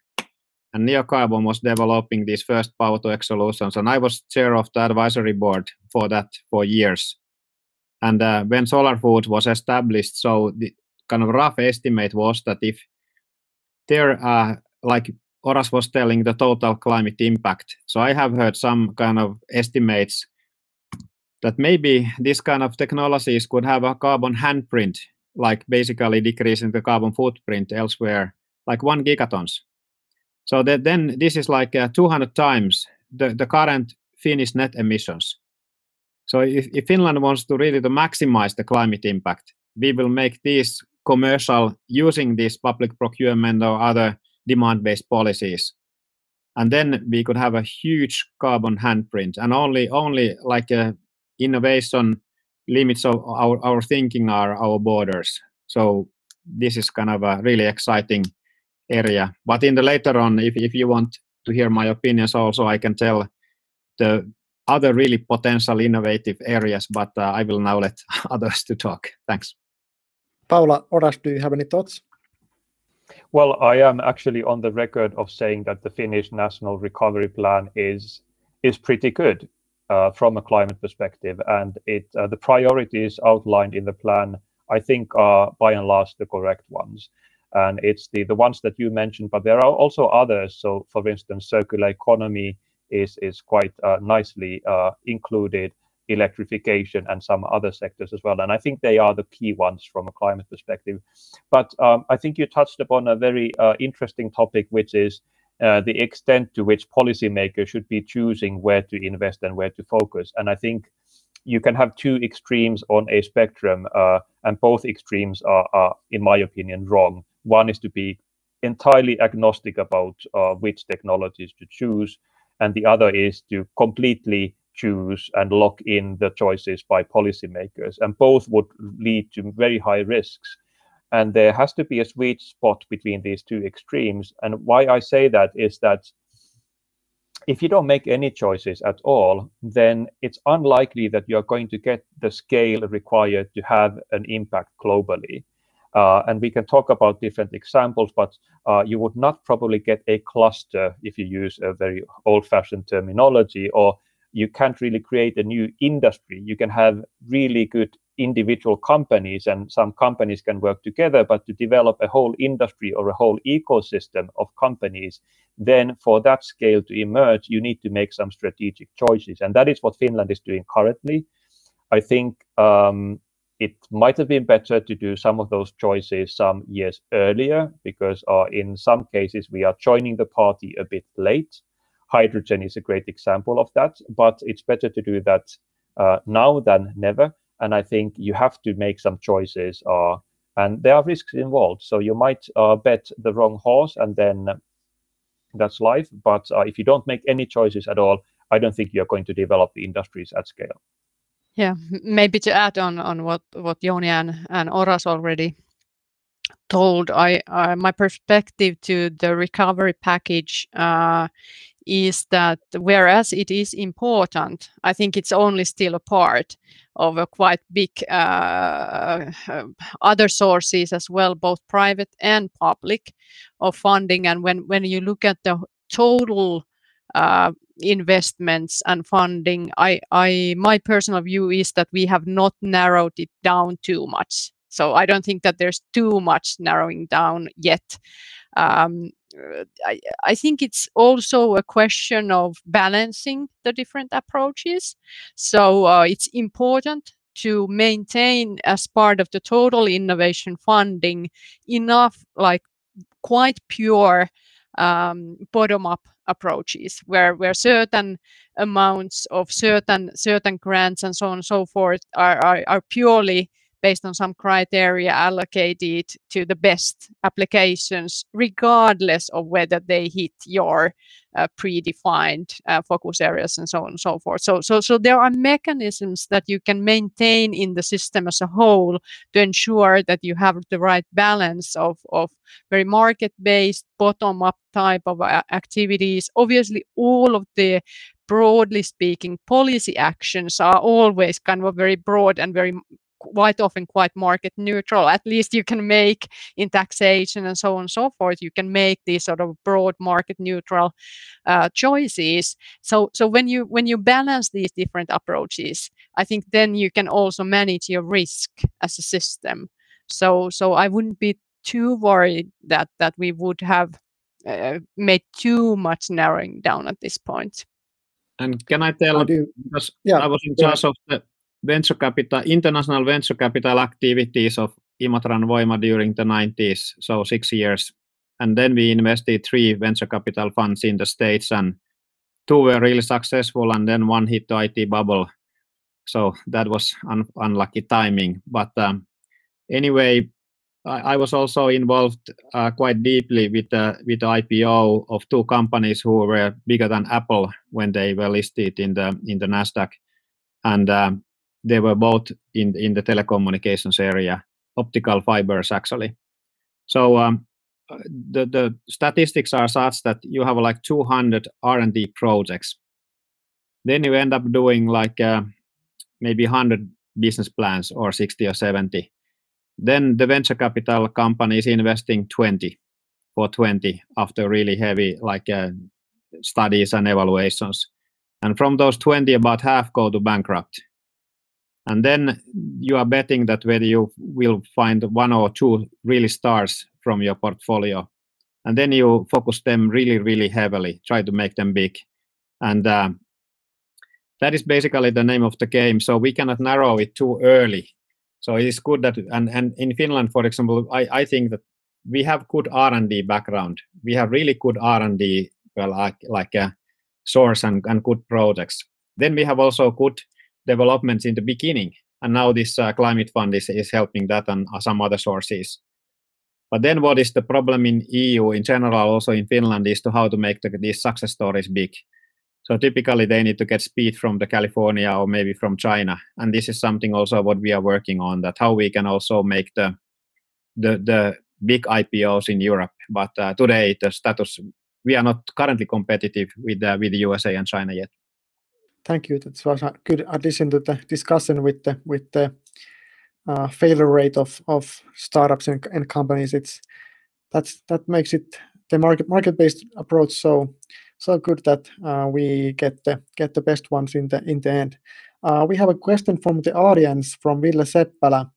And Neocarbon was developing these first power to X solutions. And I was chair of the advisory board for that for years. And uh, when Solar Foods was established, so the kind of rough estimate was that if there, uh, like Oras was telling, the total climate impact. So I have heard some kind of estimates that maybe this kind of technologies could have a carbon handprint, like basically decreasing the carbon footprint elsewhere, like one gigatons. So that then this is like uh, 200 times the, the current Finnish net emissions. So if, if Finland wants to really to maximize the climate impact, we will make these commercial using this public procurement or other demand-based policies and then we could have a huge carbon handprint and only only like a innovation limits of our, our thinking are our borders. So this is kind of a really exciting area. But in the later on, if, if you want to hear my opinions also, I can tell the other really potential innovative areas, but uh, I will now let others to talk. Thanks. Paula, Oras, do you have any thoughts? Well, I am actually on the record of saying that the Finnish National Recovery Plan is is pretty good uh, from a climate perspective, and it uh, the priorities outlined in the plan, I think, are by and large the correct ones. And it's the the ones that you mentioned, but there are also others. So, for instance, circular economy is is quite uh, nicely uh, included, electrification and some other sectors as well. And I think they are the key ones from a climate perspective. But um, I think you touched upon a very uh, interesting topic, which is uh, the extent to which policymakers should be choosing where to invest and where to focus. And I think you can have two extremes on a spectrum, uh, and both extremes are, are, in my opinion, wrong. One is to be entirely agnostic about uh, which technologies to choose, and the other is to completely choose and lock in the choices by policymakers. And both would lead to very high risks. And there has to be a sweet spot between these two extremes. And why I say that is that if you don't make any choices at all, then it's unlikely that you're going to get the scale required to have an impact globally. Uh, and we can talk about different examples, but uh, you would not probably get a cluster if you use a very old fashioned terminology, or you can't really create a new industry. You can have really good individual companies and some companies can work together but to develop a whole industry or a whole ecosystem of companies then for that scale to emerge you need to make some strategic choices and that is what finland is doing currently i think um, it might have been better to do some of those choices some years earlier because uh, in some cases we are joining the party a bit late hydrogen is a great example of that but it's better to do that uh, now than never and I think you have to make some choices. Uh, and there are risks involved, so you might uh, bet the wrong horse, and then that's life. But uh, if you don't make any choices at all, I don't think you're going to develop the industries at scale. Yeah, maybe to add on on what what Jouni and, and Oras already told, I uh, my perspective to the recovery package uh, is that whereas it is important, I think it's only still a part of a quite big uh, other sources as well, both private and public, of funding. And when when you look at the total uh, investments and funding, I, I my personal view is that we have not narrowed it down too much. So I don't think that there's too much narrowing down yet. Um, I, I think it's also a question of balancing the different approaches. So uh, it's important to maintain as part of the total innovation funding enough like quite pure um, bottom up approaches where where certain amounts of certain certain grants and so on and so forth are, are, are purely based on some criteria allocated to the best applications, regardless of whether they hit your uh, predefined uh, focus areas and so on and so forth. So, so, so there are mechanisms that you can maintain in the system as a whole to ensure that you have the right balance of, of very market-based, bottom-up type of uh, activities. Obviously, all of the broadly speaking, policy actions are always kind of very broad and very quite often quite market neutral. At least you can make in taxation and so on and so forth. You can make these sort of broad market neutral uh, choices. So so when you when you balance these different approaches, I think then you can also manage your risk as a system. So so I wouldn't be too worried that that we would have uh, made too much narrowing down at this point. And can I tell? I do, because yeah, I was in charge of the venture capital, international venture capital activities of Imatran Voima during the 90s, so six years. And then we invested three venture capital funds in the States, and two were really successful, and then one hit the IT bubble. So that was un- unlucky timing. But um, anyway, I, I, was also involved uh, quite deeply with the with the IPO of two companies who were bigger than Apple when they were listed in the in the Nasdaq, and um, they were both in in the telecommunications area, optical fibers actually. So um, the the statistics are such that you have like 200 R&D projects. Then you end up doing like uh, maybe 100 business plans or 60 or 70. Then the venture capital company is investing 20 for 20 after really heavy like uh, studies and evaluations. And from those 20, about half go to bankrupt and then you are betting that whether you will find one or two really stars from your portfolio. And then you focus them really really heavily try to make them big. And uh, that is basically the name of the game. So we cannot narrow it too early. So it is good that and, and in finland for example I, I think that we have good r&d background. We have really good r&d well like like a source and, and good projects then we have also good developments in the beginning and now this uh, climate fund is, is helping that and uh, some other sources. But then what is the problem in eu in general also in finland is to how to make the, these success stories big. So typically they need to get speed from the california or maybe from china and this is something also what we are working on that how we can also make the the, the big ipos in europe. But uh, today the status we are not currently competitive with uh, with the usa and china yet Thank you. That was a good addition to the discussion with the with the uh, failure rate of of startups and, and companies. It's that's that makes it the market market based approach so so good that uh, we get the get the best ones in the in the end. Uh, we have a question from the audience from Ville Seppälä,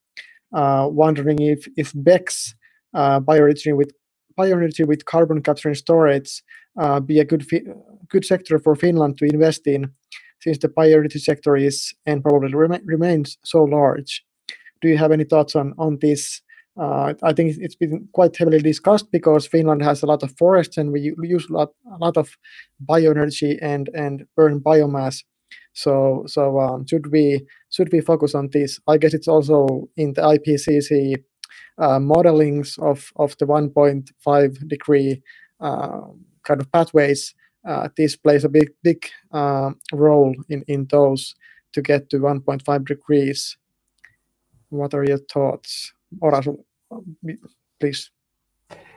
uh, wondering if if BECCS uh, bioenergy with bioenergy with carbon capture and storage uh, be a good fi- good sector for Finland to invest in since the priority sector is and probably rem- remains so large. Do you have any thoughts on on this? Uh, I think it's been quite heavily discussed because Finland has a lot of forests and we use a lot, a lot of bioenergy and and burn biomass. So so um, should we should we focus on this? I guess it's also in the IPCC uh, modelings of of the 1.5 degree uh, kind of pathways uh, this plays a big big uh, role in in those to get to 1.5 degrees. What are your thoughts, Orasu? please.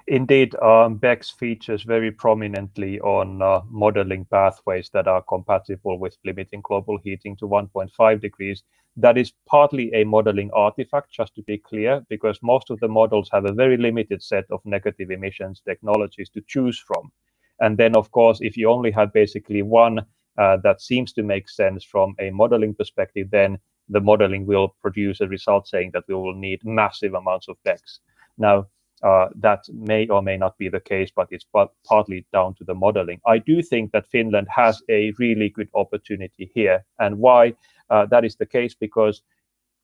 Indeed, um, BECCS features very prominently on uh, modeling pathways that are compatible with limiting global heating to 1.5 degrees. That is partly a modeling artifact, just to be clear, because most of the models have a very limited set of negative emissions technologies to choose from. And then, of course, if you only have basically one uh, that seems to make sense from a modeling perspective, then the modeling will produce a result saying that we will need massive amounts of BECCS. Now, uh, that may or may not be the case, but it's partly down to the modeling. I do think that Finland has a really good opportunity here. And why uh, that is the case, because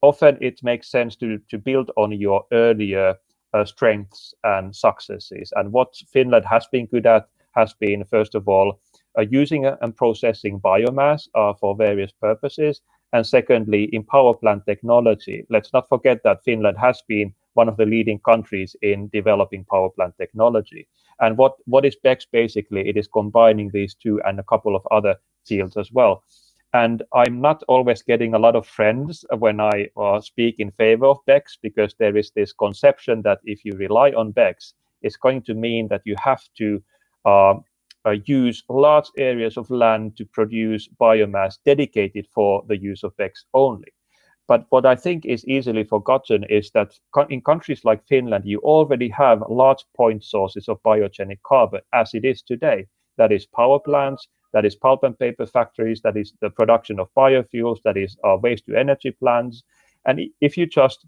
often it makes sense to, to build on your earlier uh, strengths and successes. And what Finland has been good at has been, first of all, using and processing biomass uh, for various purposes. And secondly, in power plant technology, let's not forget that Finland has been one of the leading countries in developing power plant technology. And what, what is BECCS basically? It is combining these two and a couple of other fields as well. And I'm not always getting a lot of friends when I uh, speak in favor of BECCS because there is this conception that if you rely on BECCS, it's going to mean that you have to Uh, use large areas of land to produce biomass dedicated for the use of BECCS only. But what I think is easily forgotten is that in countries like Finland, you already have large point sources of biogenic carbon as it is today. That is power plants, that is pulp and paper factories, that is the production of biofuels, that is waste to energy plants. And if you just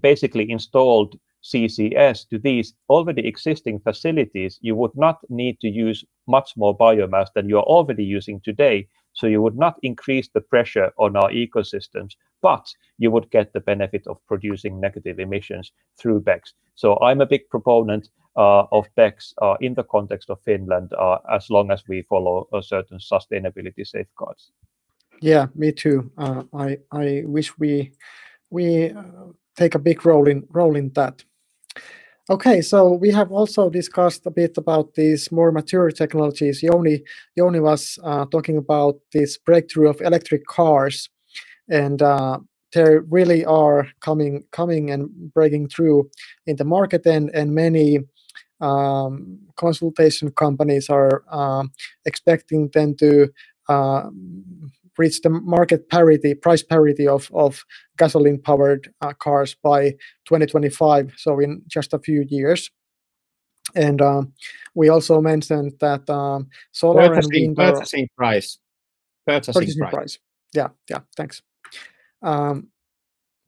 basically installed CCS to these already existing facilities, you would not need to use much more biomass than you are already using today so you would not increase the pressure on our ecosystems, but you would get the benefit of producing negative emissions through BECCS. So I'm a big proponent uh, of BECCS uh, in the context of Finland, uh, as long as we follow a certain sustainability safeguards. Yeah, me too. Uh, I I wish we we uh, take a big role in role in that. Okay, so we have also discussed a bit about these more mature technologies. Jouni, Jouni was uh, talking about this breakthrough of electric cars, and uh, they really are coming, coming and breaking through in the market, and and many um, consultation companies are um, expecting them to uh, reach the market parity, price parity of, of gasoline powered uh, cars by 2025, so in just a few years. And um, we also mentioned that um, solar purchasing, and wind purchasing are, price. Purchasing, purchasing price. price. Yeah, yeah, thanks. Um,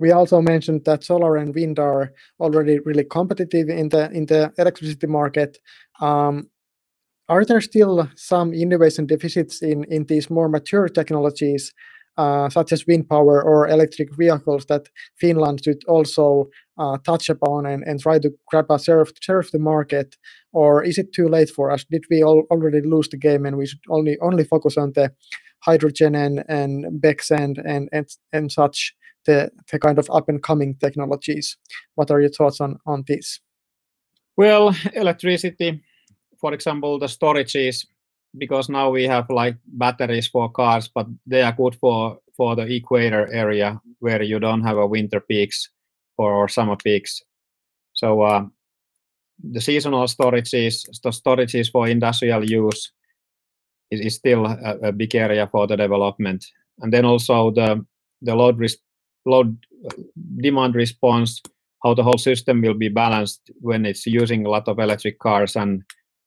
we also mentioned that solar and wind are already really competitive in the in the electricity market. Um, are there still some innovation deficits in, in these more mature technologies, uh, such as wind power or electric vehicles, that Finland should also uh, touch upon and, and try to grab a of, share the market? Or is it too late for us? Did we all, already lose the game and we should only only focus on the hydrogen and, and BECCS and, and, and, and such, the, the kind of up and coming technologies? What are your thoughts on, on this? Well, electricity for example, the storages, because now we have like batteries for cars, but they are good for for the equator area where you don't have a winter peaks or summer peaks. So uh, the seasonal storages, the storages for industrial use is, is still a, a, big area for the development. And then also the the load load uh, demand response, how the whole system will be balanced when it's using a lot of electric cars and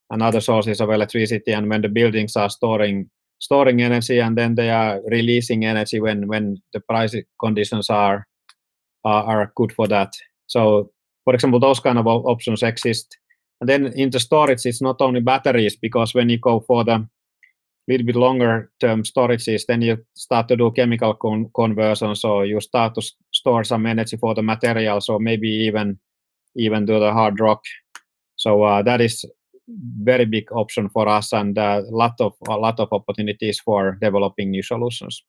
and other sources of electricity and when the buildings are storing storing energy and then they are releasing energy when when the price conditions are are, are good for that. So for example those kind of options exist. And then in the storage it's not only batteries because when you go for the little bit longer term storages then you start to do chemical con- conversion so you start to store some energy for the materials so maybe even even do the hard rock. So uh, that is very big option for us and a lot of a lot of opportunities for developing new solutions.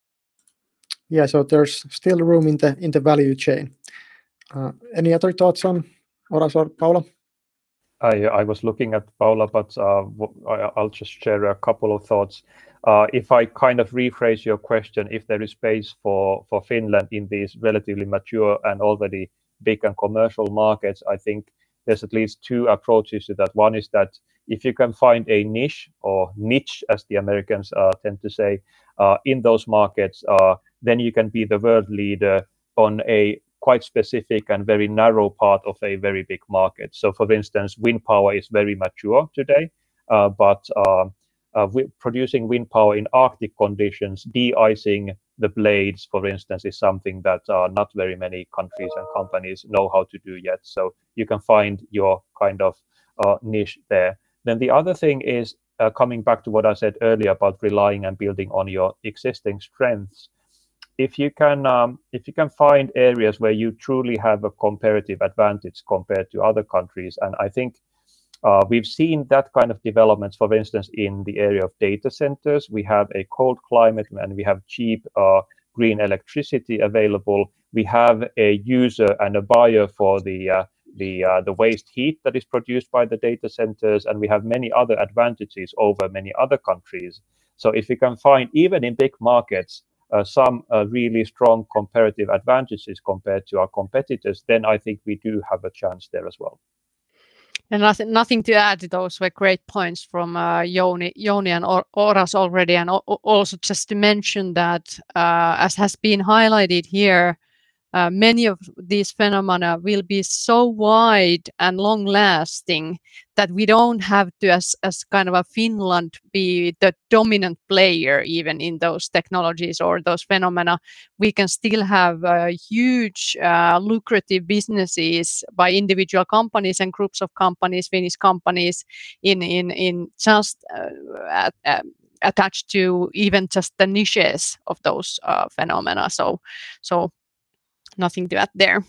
Yeah, so there's still room in the in the value chain. Uh, any other thoughts on Oras or Paula? I, I was looking at Paula, but uh, I'll just share a couple of thoughts. Uh, if I kind of rephrase your question, if there is space for, for Finland in these relatively mature and already big and commercial markets, I think there's at least two approaches to that. One is that if you can find a niche or niche, as the Americans uh, tend to say, uh, in those markets, uh, then you can be the world leader on a quite specific and very narrow part of a very big market. So, for instance, wind power is very mature today, uh, but uh, uh, producing wind power in Arctic conditions, de-icing the blades, for instance, is something that not very many countries and companies know how to do yet. So you can find your kind of niche there. Then the other thing is uh, coming back to what I said earlier about relying and building on your existing strengths. If you can, um, if you can find areas where you truly have a comparative advantage compared to other countries, and I think uh, we've seen that kind of developments, for instance, in the area of data centers. We have a cold climate and we have cheap uh, green electricity available. We have a user and a buyer for the uh, the uh, the waste heat that is produced by the data centers, and we have many other advantages over many other countries. So if we can find even in big markets uh, some uh, really strong comparative advantages compared to our competitors, then I think we do have a chance there as well. And nothing, nothing to add. Those were great points from uh, Jouni, Jouni and Oras already. And also just to mention that, uh, as has been highlighted here, uh, many of these phenomena will be so wide and long lasting that we don't have to as, as kind of a finland be the dominant player even in those technologies or those phenomena. We can still have uh, huge uh, lucrative businesses by individual companies and groups of companies finnish companies in in in just uh, at, attached to even just the niches of those uh, phenomena. So so nothing to add there.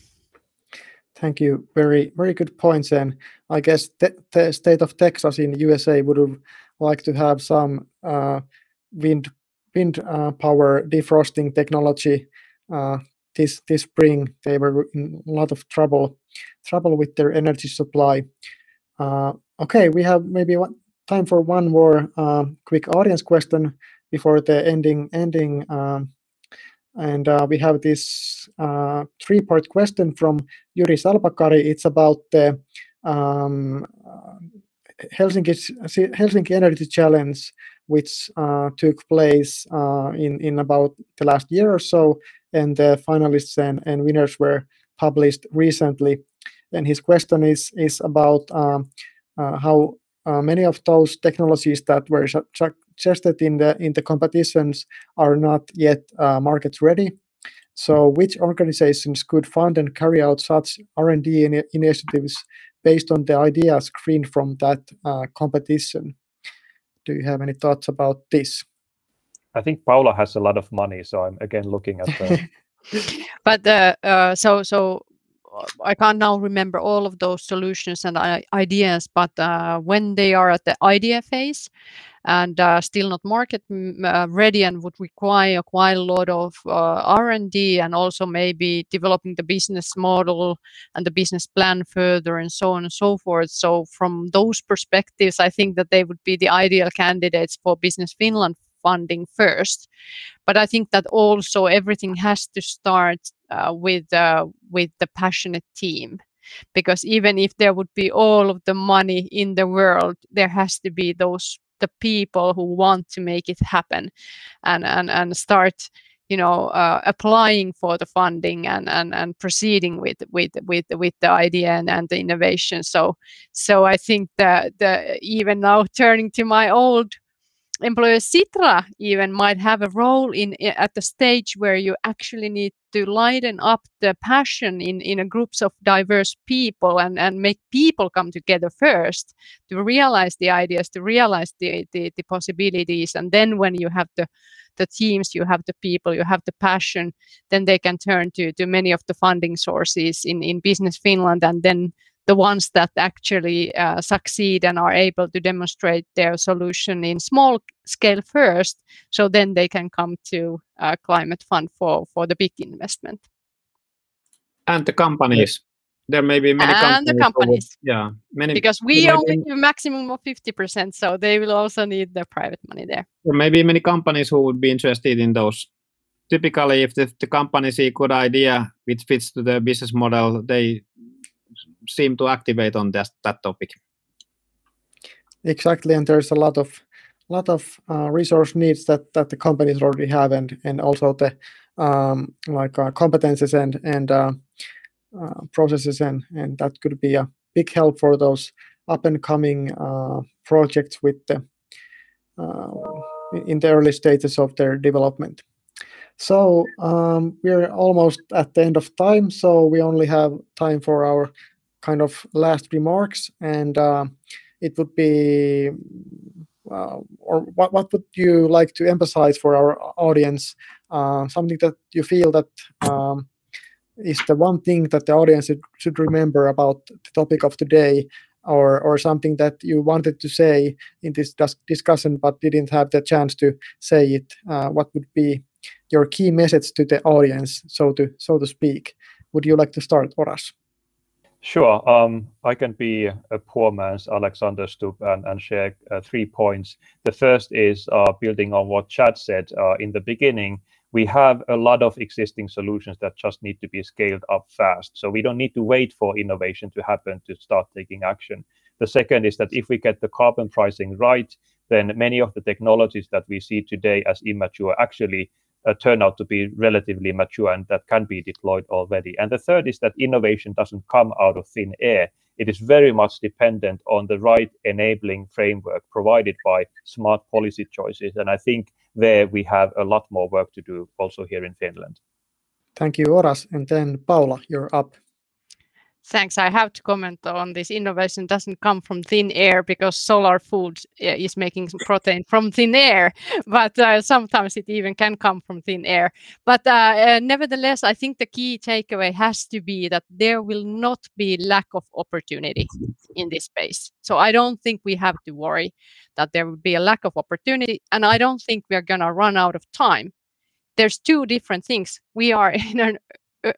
Thank you. Very, very good points. And I guess the, state of Texas in USA would like to have some uh, wind wind uh, power defrosting technology. Uh, this this spring, they were in a lot of trouble trouble with their energy supply. Uh, okay, we have maybe one, time for one more uh, quick audience question before the ending ending um, and uh, we have this uh, three-part question from Jyri Salpakari. It's about the um, Helsinki, Helsinki Energy Challenge, which uh, took place uh, in, in about the last year or so, and the finalists and, and winners were published recently. And his question is, is about um, uh, how uh, many of those technologies that were suggested in the in the competitions are not yet uh, market ready. So, which organizations could fund and carry out such R&D in initiatives based on the ideas screened from that uh, competition? Do you have any thoughts about this? I think Paula has a lot of money, so I'm again looking at the. but uh, uh, so so I can't now remember all of those solutions and uh, ideas, but uh, when they are at the idea phase and uh, still not market uh, ready and would require quite a lot of uh, R&D and also maybe developing the business model and the business plan further and so on and so forth. So from those perspectives, I think that they would be the ideal candidates for Business Finland funding first. But I think that also everything has to start uh, with uh, with the passionate team, because even if there would be all of the money in the world, there has to be those the people who want to make it happen, and and and start you know uh, applying for the funding and and and proceeding with with with with the idea and, and the innovation. So so i think that the even now turning to my old employer Sitra even might have a role in eh, at the stage where you actually need to lighten up the passion in in groups of diverse people and and make people come together first to realize the ideas to realize the the, the possibilities. And then when you have the the teams you have the people you have the passion then they can turn to to many of the funding sources in in business finland and then the ones that actually uh, succeed and are able to demonstrate their solution in small scale first so then they can come to uh, climate fund for for the big investment. And the companies. There may be many and companies, the companies. Would, yeah many because we only give maximum of 50% so they will also need the private money there. There may be many companies who would be interested in those. Typically if the, the company see a good idea which fits to the business model they seem to activate on that, that topic. Exactly, and there's a lot of lot of uh, resource needs that that the companies already have, and and also the um, like uh, competences and and uh, uh processes, and and that could be a big help for those up and coming uh, projects with the uh, in the early stages of their development. So um, we're almost at the end of time, so we only have time for our kind of last remarks, and uh, it would be, uh, or what, what would you like to emphasize for our audience? Uh, something that you feel that um, is the one thing that the audience should remember about the topic of today, or or something that you wanted to say in this discussion but didn't have the chance to say it. Uh, what would be your key message to the audience, so to so to speak. Would you like to start, Oras? Sure. Um, I can be a poor man's Alexander Stubb and, and share uh, three points. The first is uh, building on what Chad said uh, in the beginning. We have a lot of existing solutions that just need to be scaled up fast. So we don't need to wait for innovation to happen to start taking action. The second is that if we get the carbon pricing right, then many of the technologies that we see today as immature actually Uh, turn out to be relatively mature and that can be deployed already. And the third is that innovation doesn't come out of thin air. It is very much dependent on the right enabling framework provided by smart policy choices. And I think there we have a lot more work to do also here in Finland. Thank you, Oras. And then Paula, you're up. Thanks. I have to comment on this. Innovation doesn't come from thin air because solar food eh, is making protein from thin air, but uh, sometimes it even can come from thin air. But uh, uh, nevertheless, I think the key takeaway has to be that there will not be lack of opportunity in this space. So I don't think we have to worry that there will be a lack of opportunity, and I don't think we are going to run out of time there's two different things. We are in an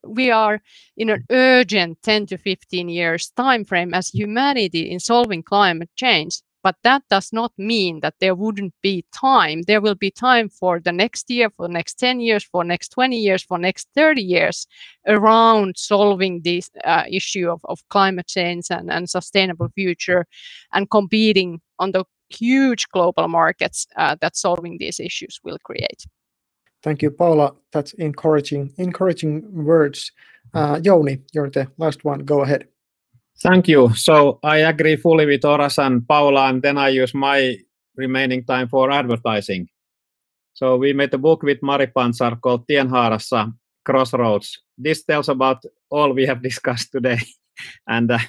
we are in an urgent 10 to 15 years time frame as humanity in solving climate change but that does not mean that there wouldn't be time. There will be time for the next year for next 10 years for next 20 years for next 30 years around solving this uh, issue of, of climate change and, and sustainable future and competing on the huge global markets uh, that solving these issues will create Thank you, Paula. That's encouraging, encouraging words. Uh, Jouni, you're the last one. Go ahead. Thank you. So I agree fully with Oras and Paula, and then I use my remaining time for advertising. So we made a book with Mari Pantsar called Tienhaarassa Crossroads. This tells about all we have discussed today. and uh,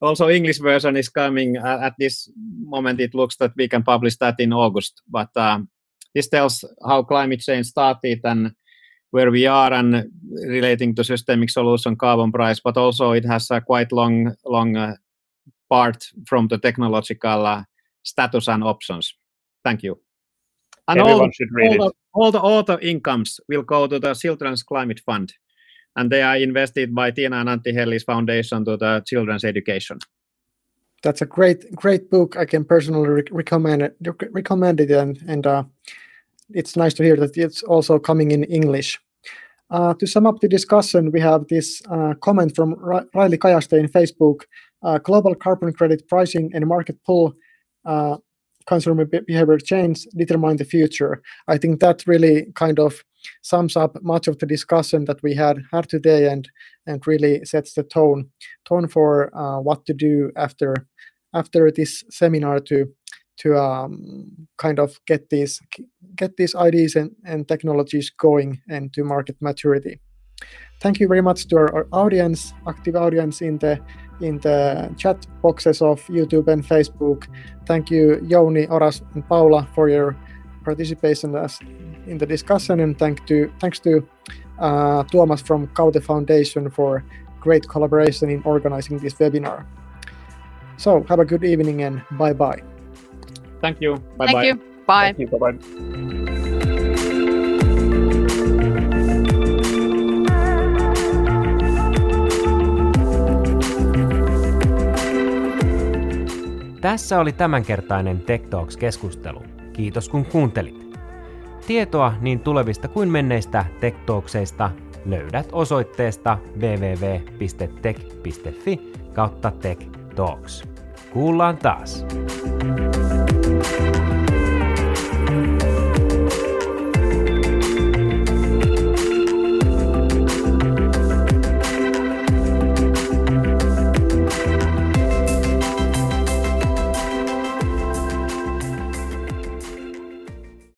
also English version is coming uh, at this moment. It looks that we can publish that in August. But um, this tells how climate change started and where we are and relating to systemic solution carbon price, but also it has a quite long, long uh, part from the technological uh, status and options. Thank you. And Everyone all, should read all it. The, all the auto incomes will go to the Children's Climate Fund, and they are invested by Tiina and Antti Hellis Foundation to the children's education. That's a great, great book. I can personally re- recommend it. Recommend it, and and uh, it's nice to hear that it's also coming in English. Uh, to sum up the discussion, we have this uh, comment from Riley Kajaste in Facebook. Uh, global carbon credit pricing and market pull uh, consumer behavior change determine the future. I think that really kind of sums up much of the discussion that we had had today and and really sets the tone tone for uh, what to do after after this seminar to to um, kind of get these get these ideas and, and technologies going and to market maturity. Thank you very much to our, our audience, active audience in the in the chat boxes of YouTube and Facebook. Thank you, Jouni, Oras, and Paula for your participation as, in the discussion, and thank to thanks to uh, Tuomas from Kaute Foundation for great collaboration in organizing this webinar. So have a good evening and bye bye. Thank you. Bye Thank bye. you. Bye. Thank you. Bye bye. Tässä oli tämänkertainen Tech Talks-keskustelu. Kiitos kun kuuntelit. Tietoa niin tulevista kuin menneistä Tech Talkseista löydät osoitteesta www.tech.fi kautta Tech Talks. Kuullaan taas!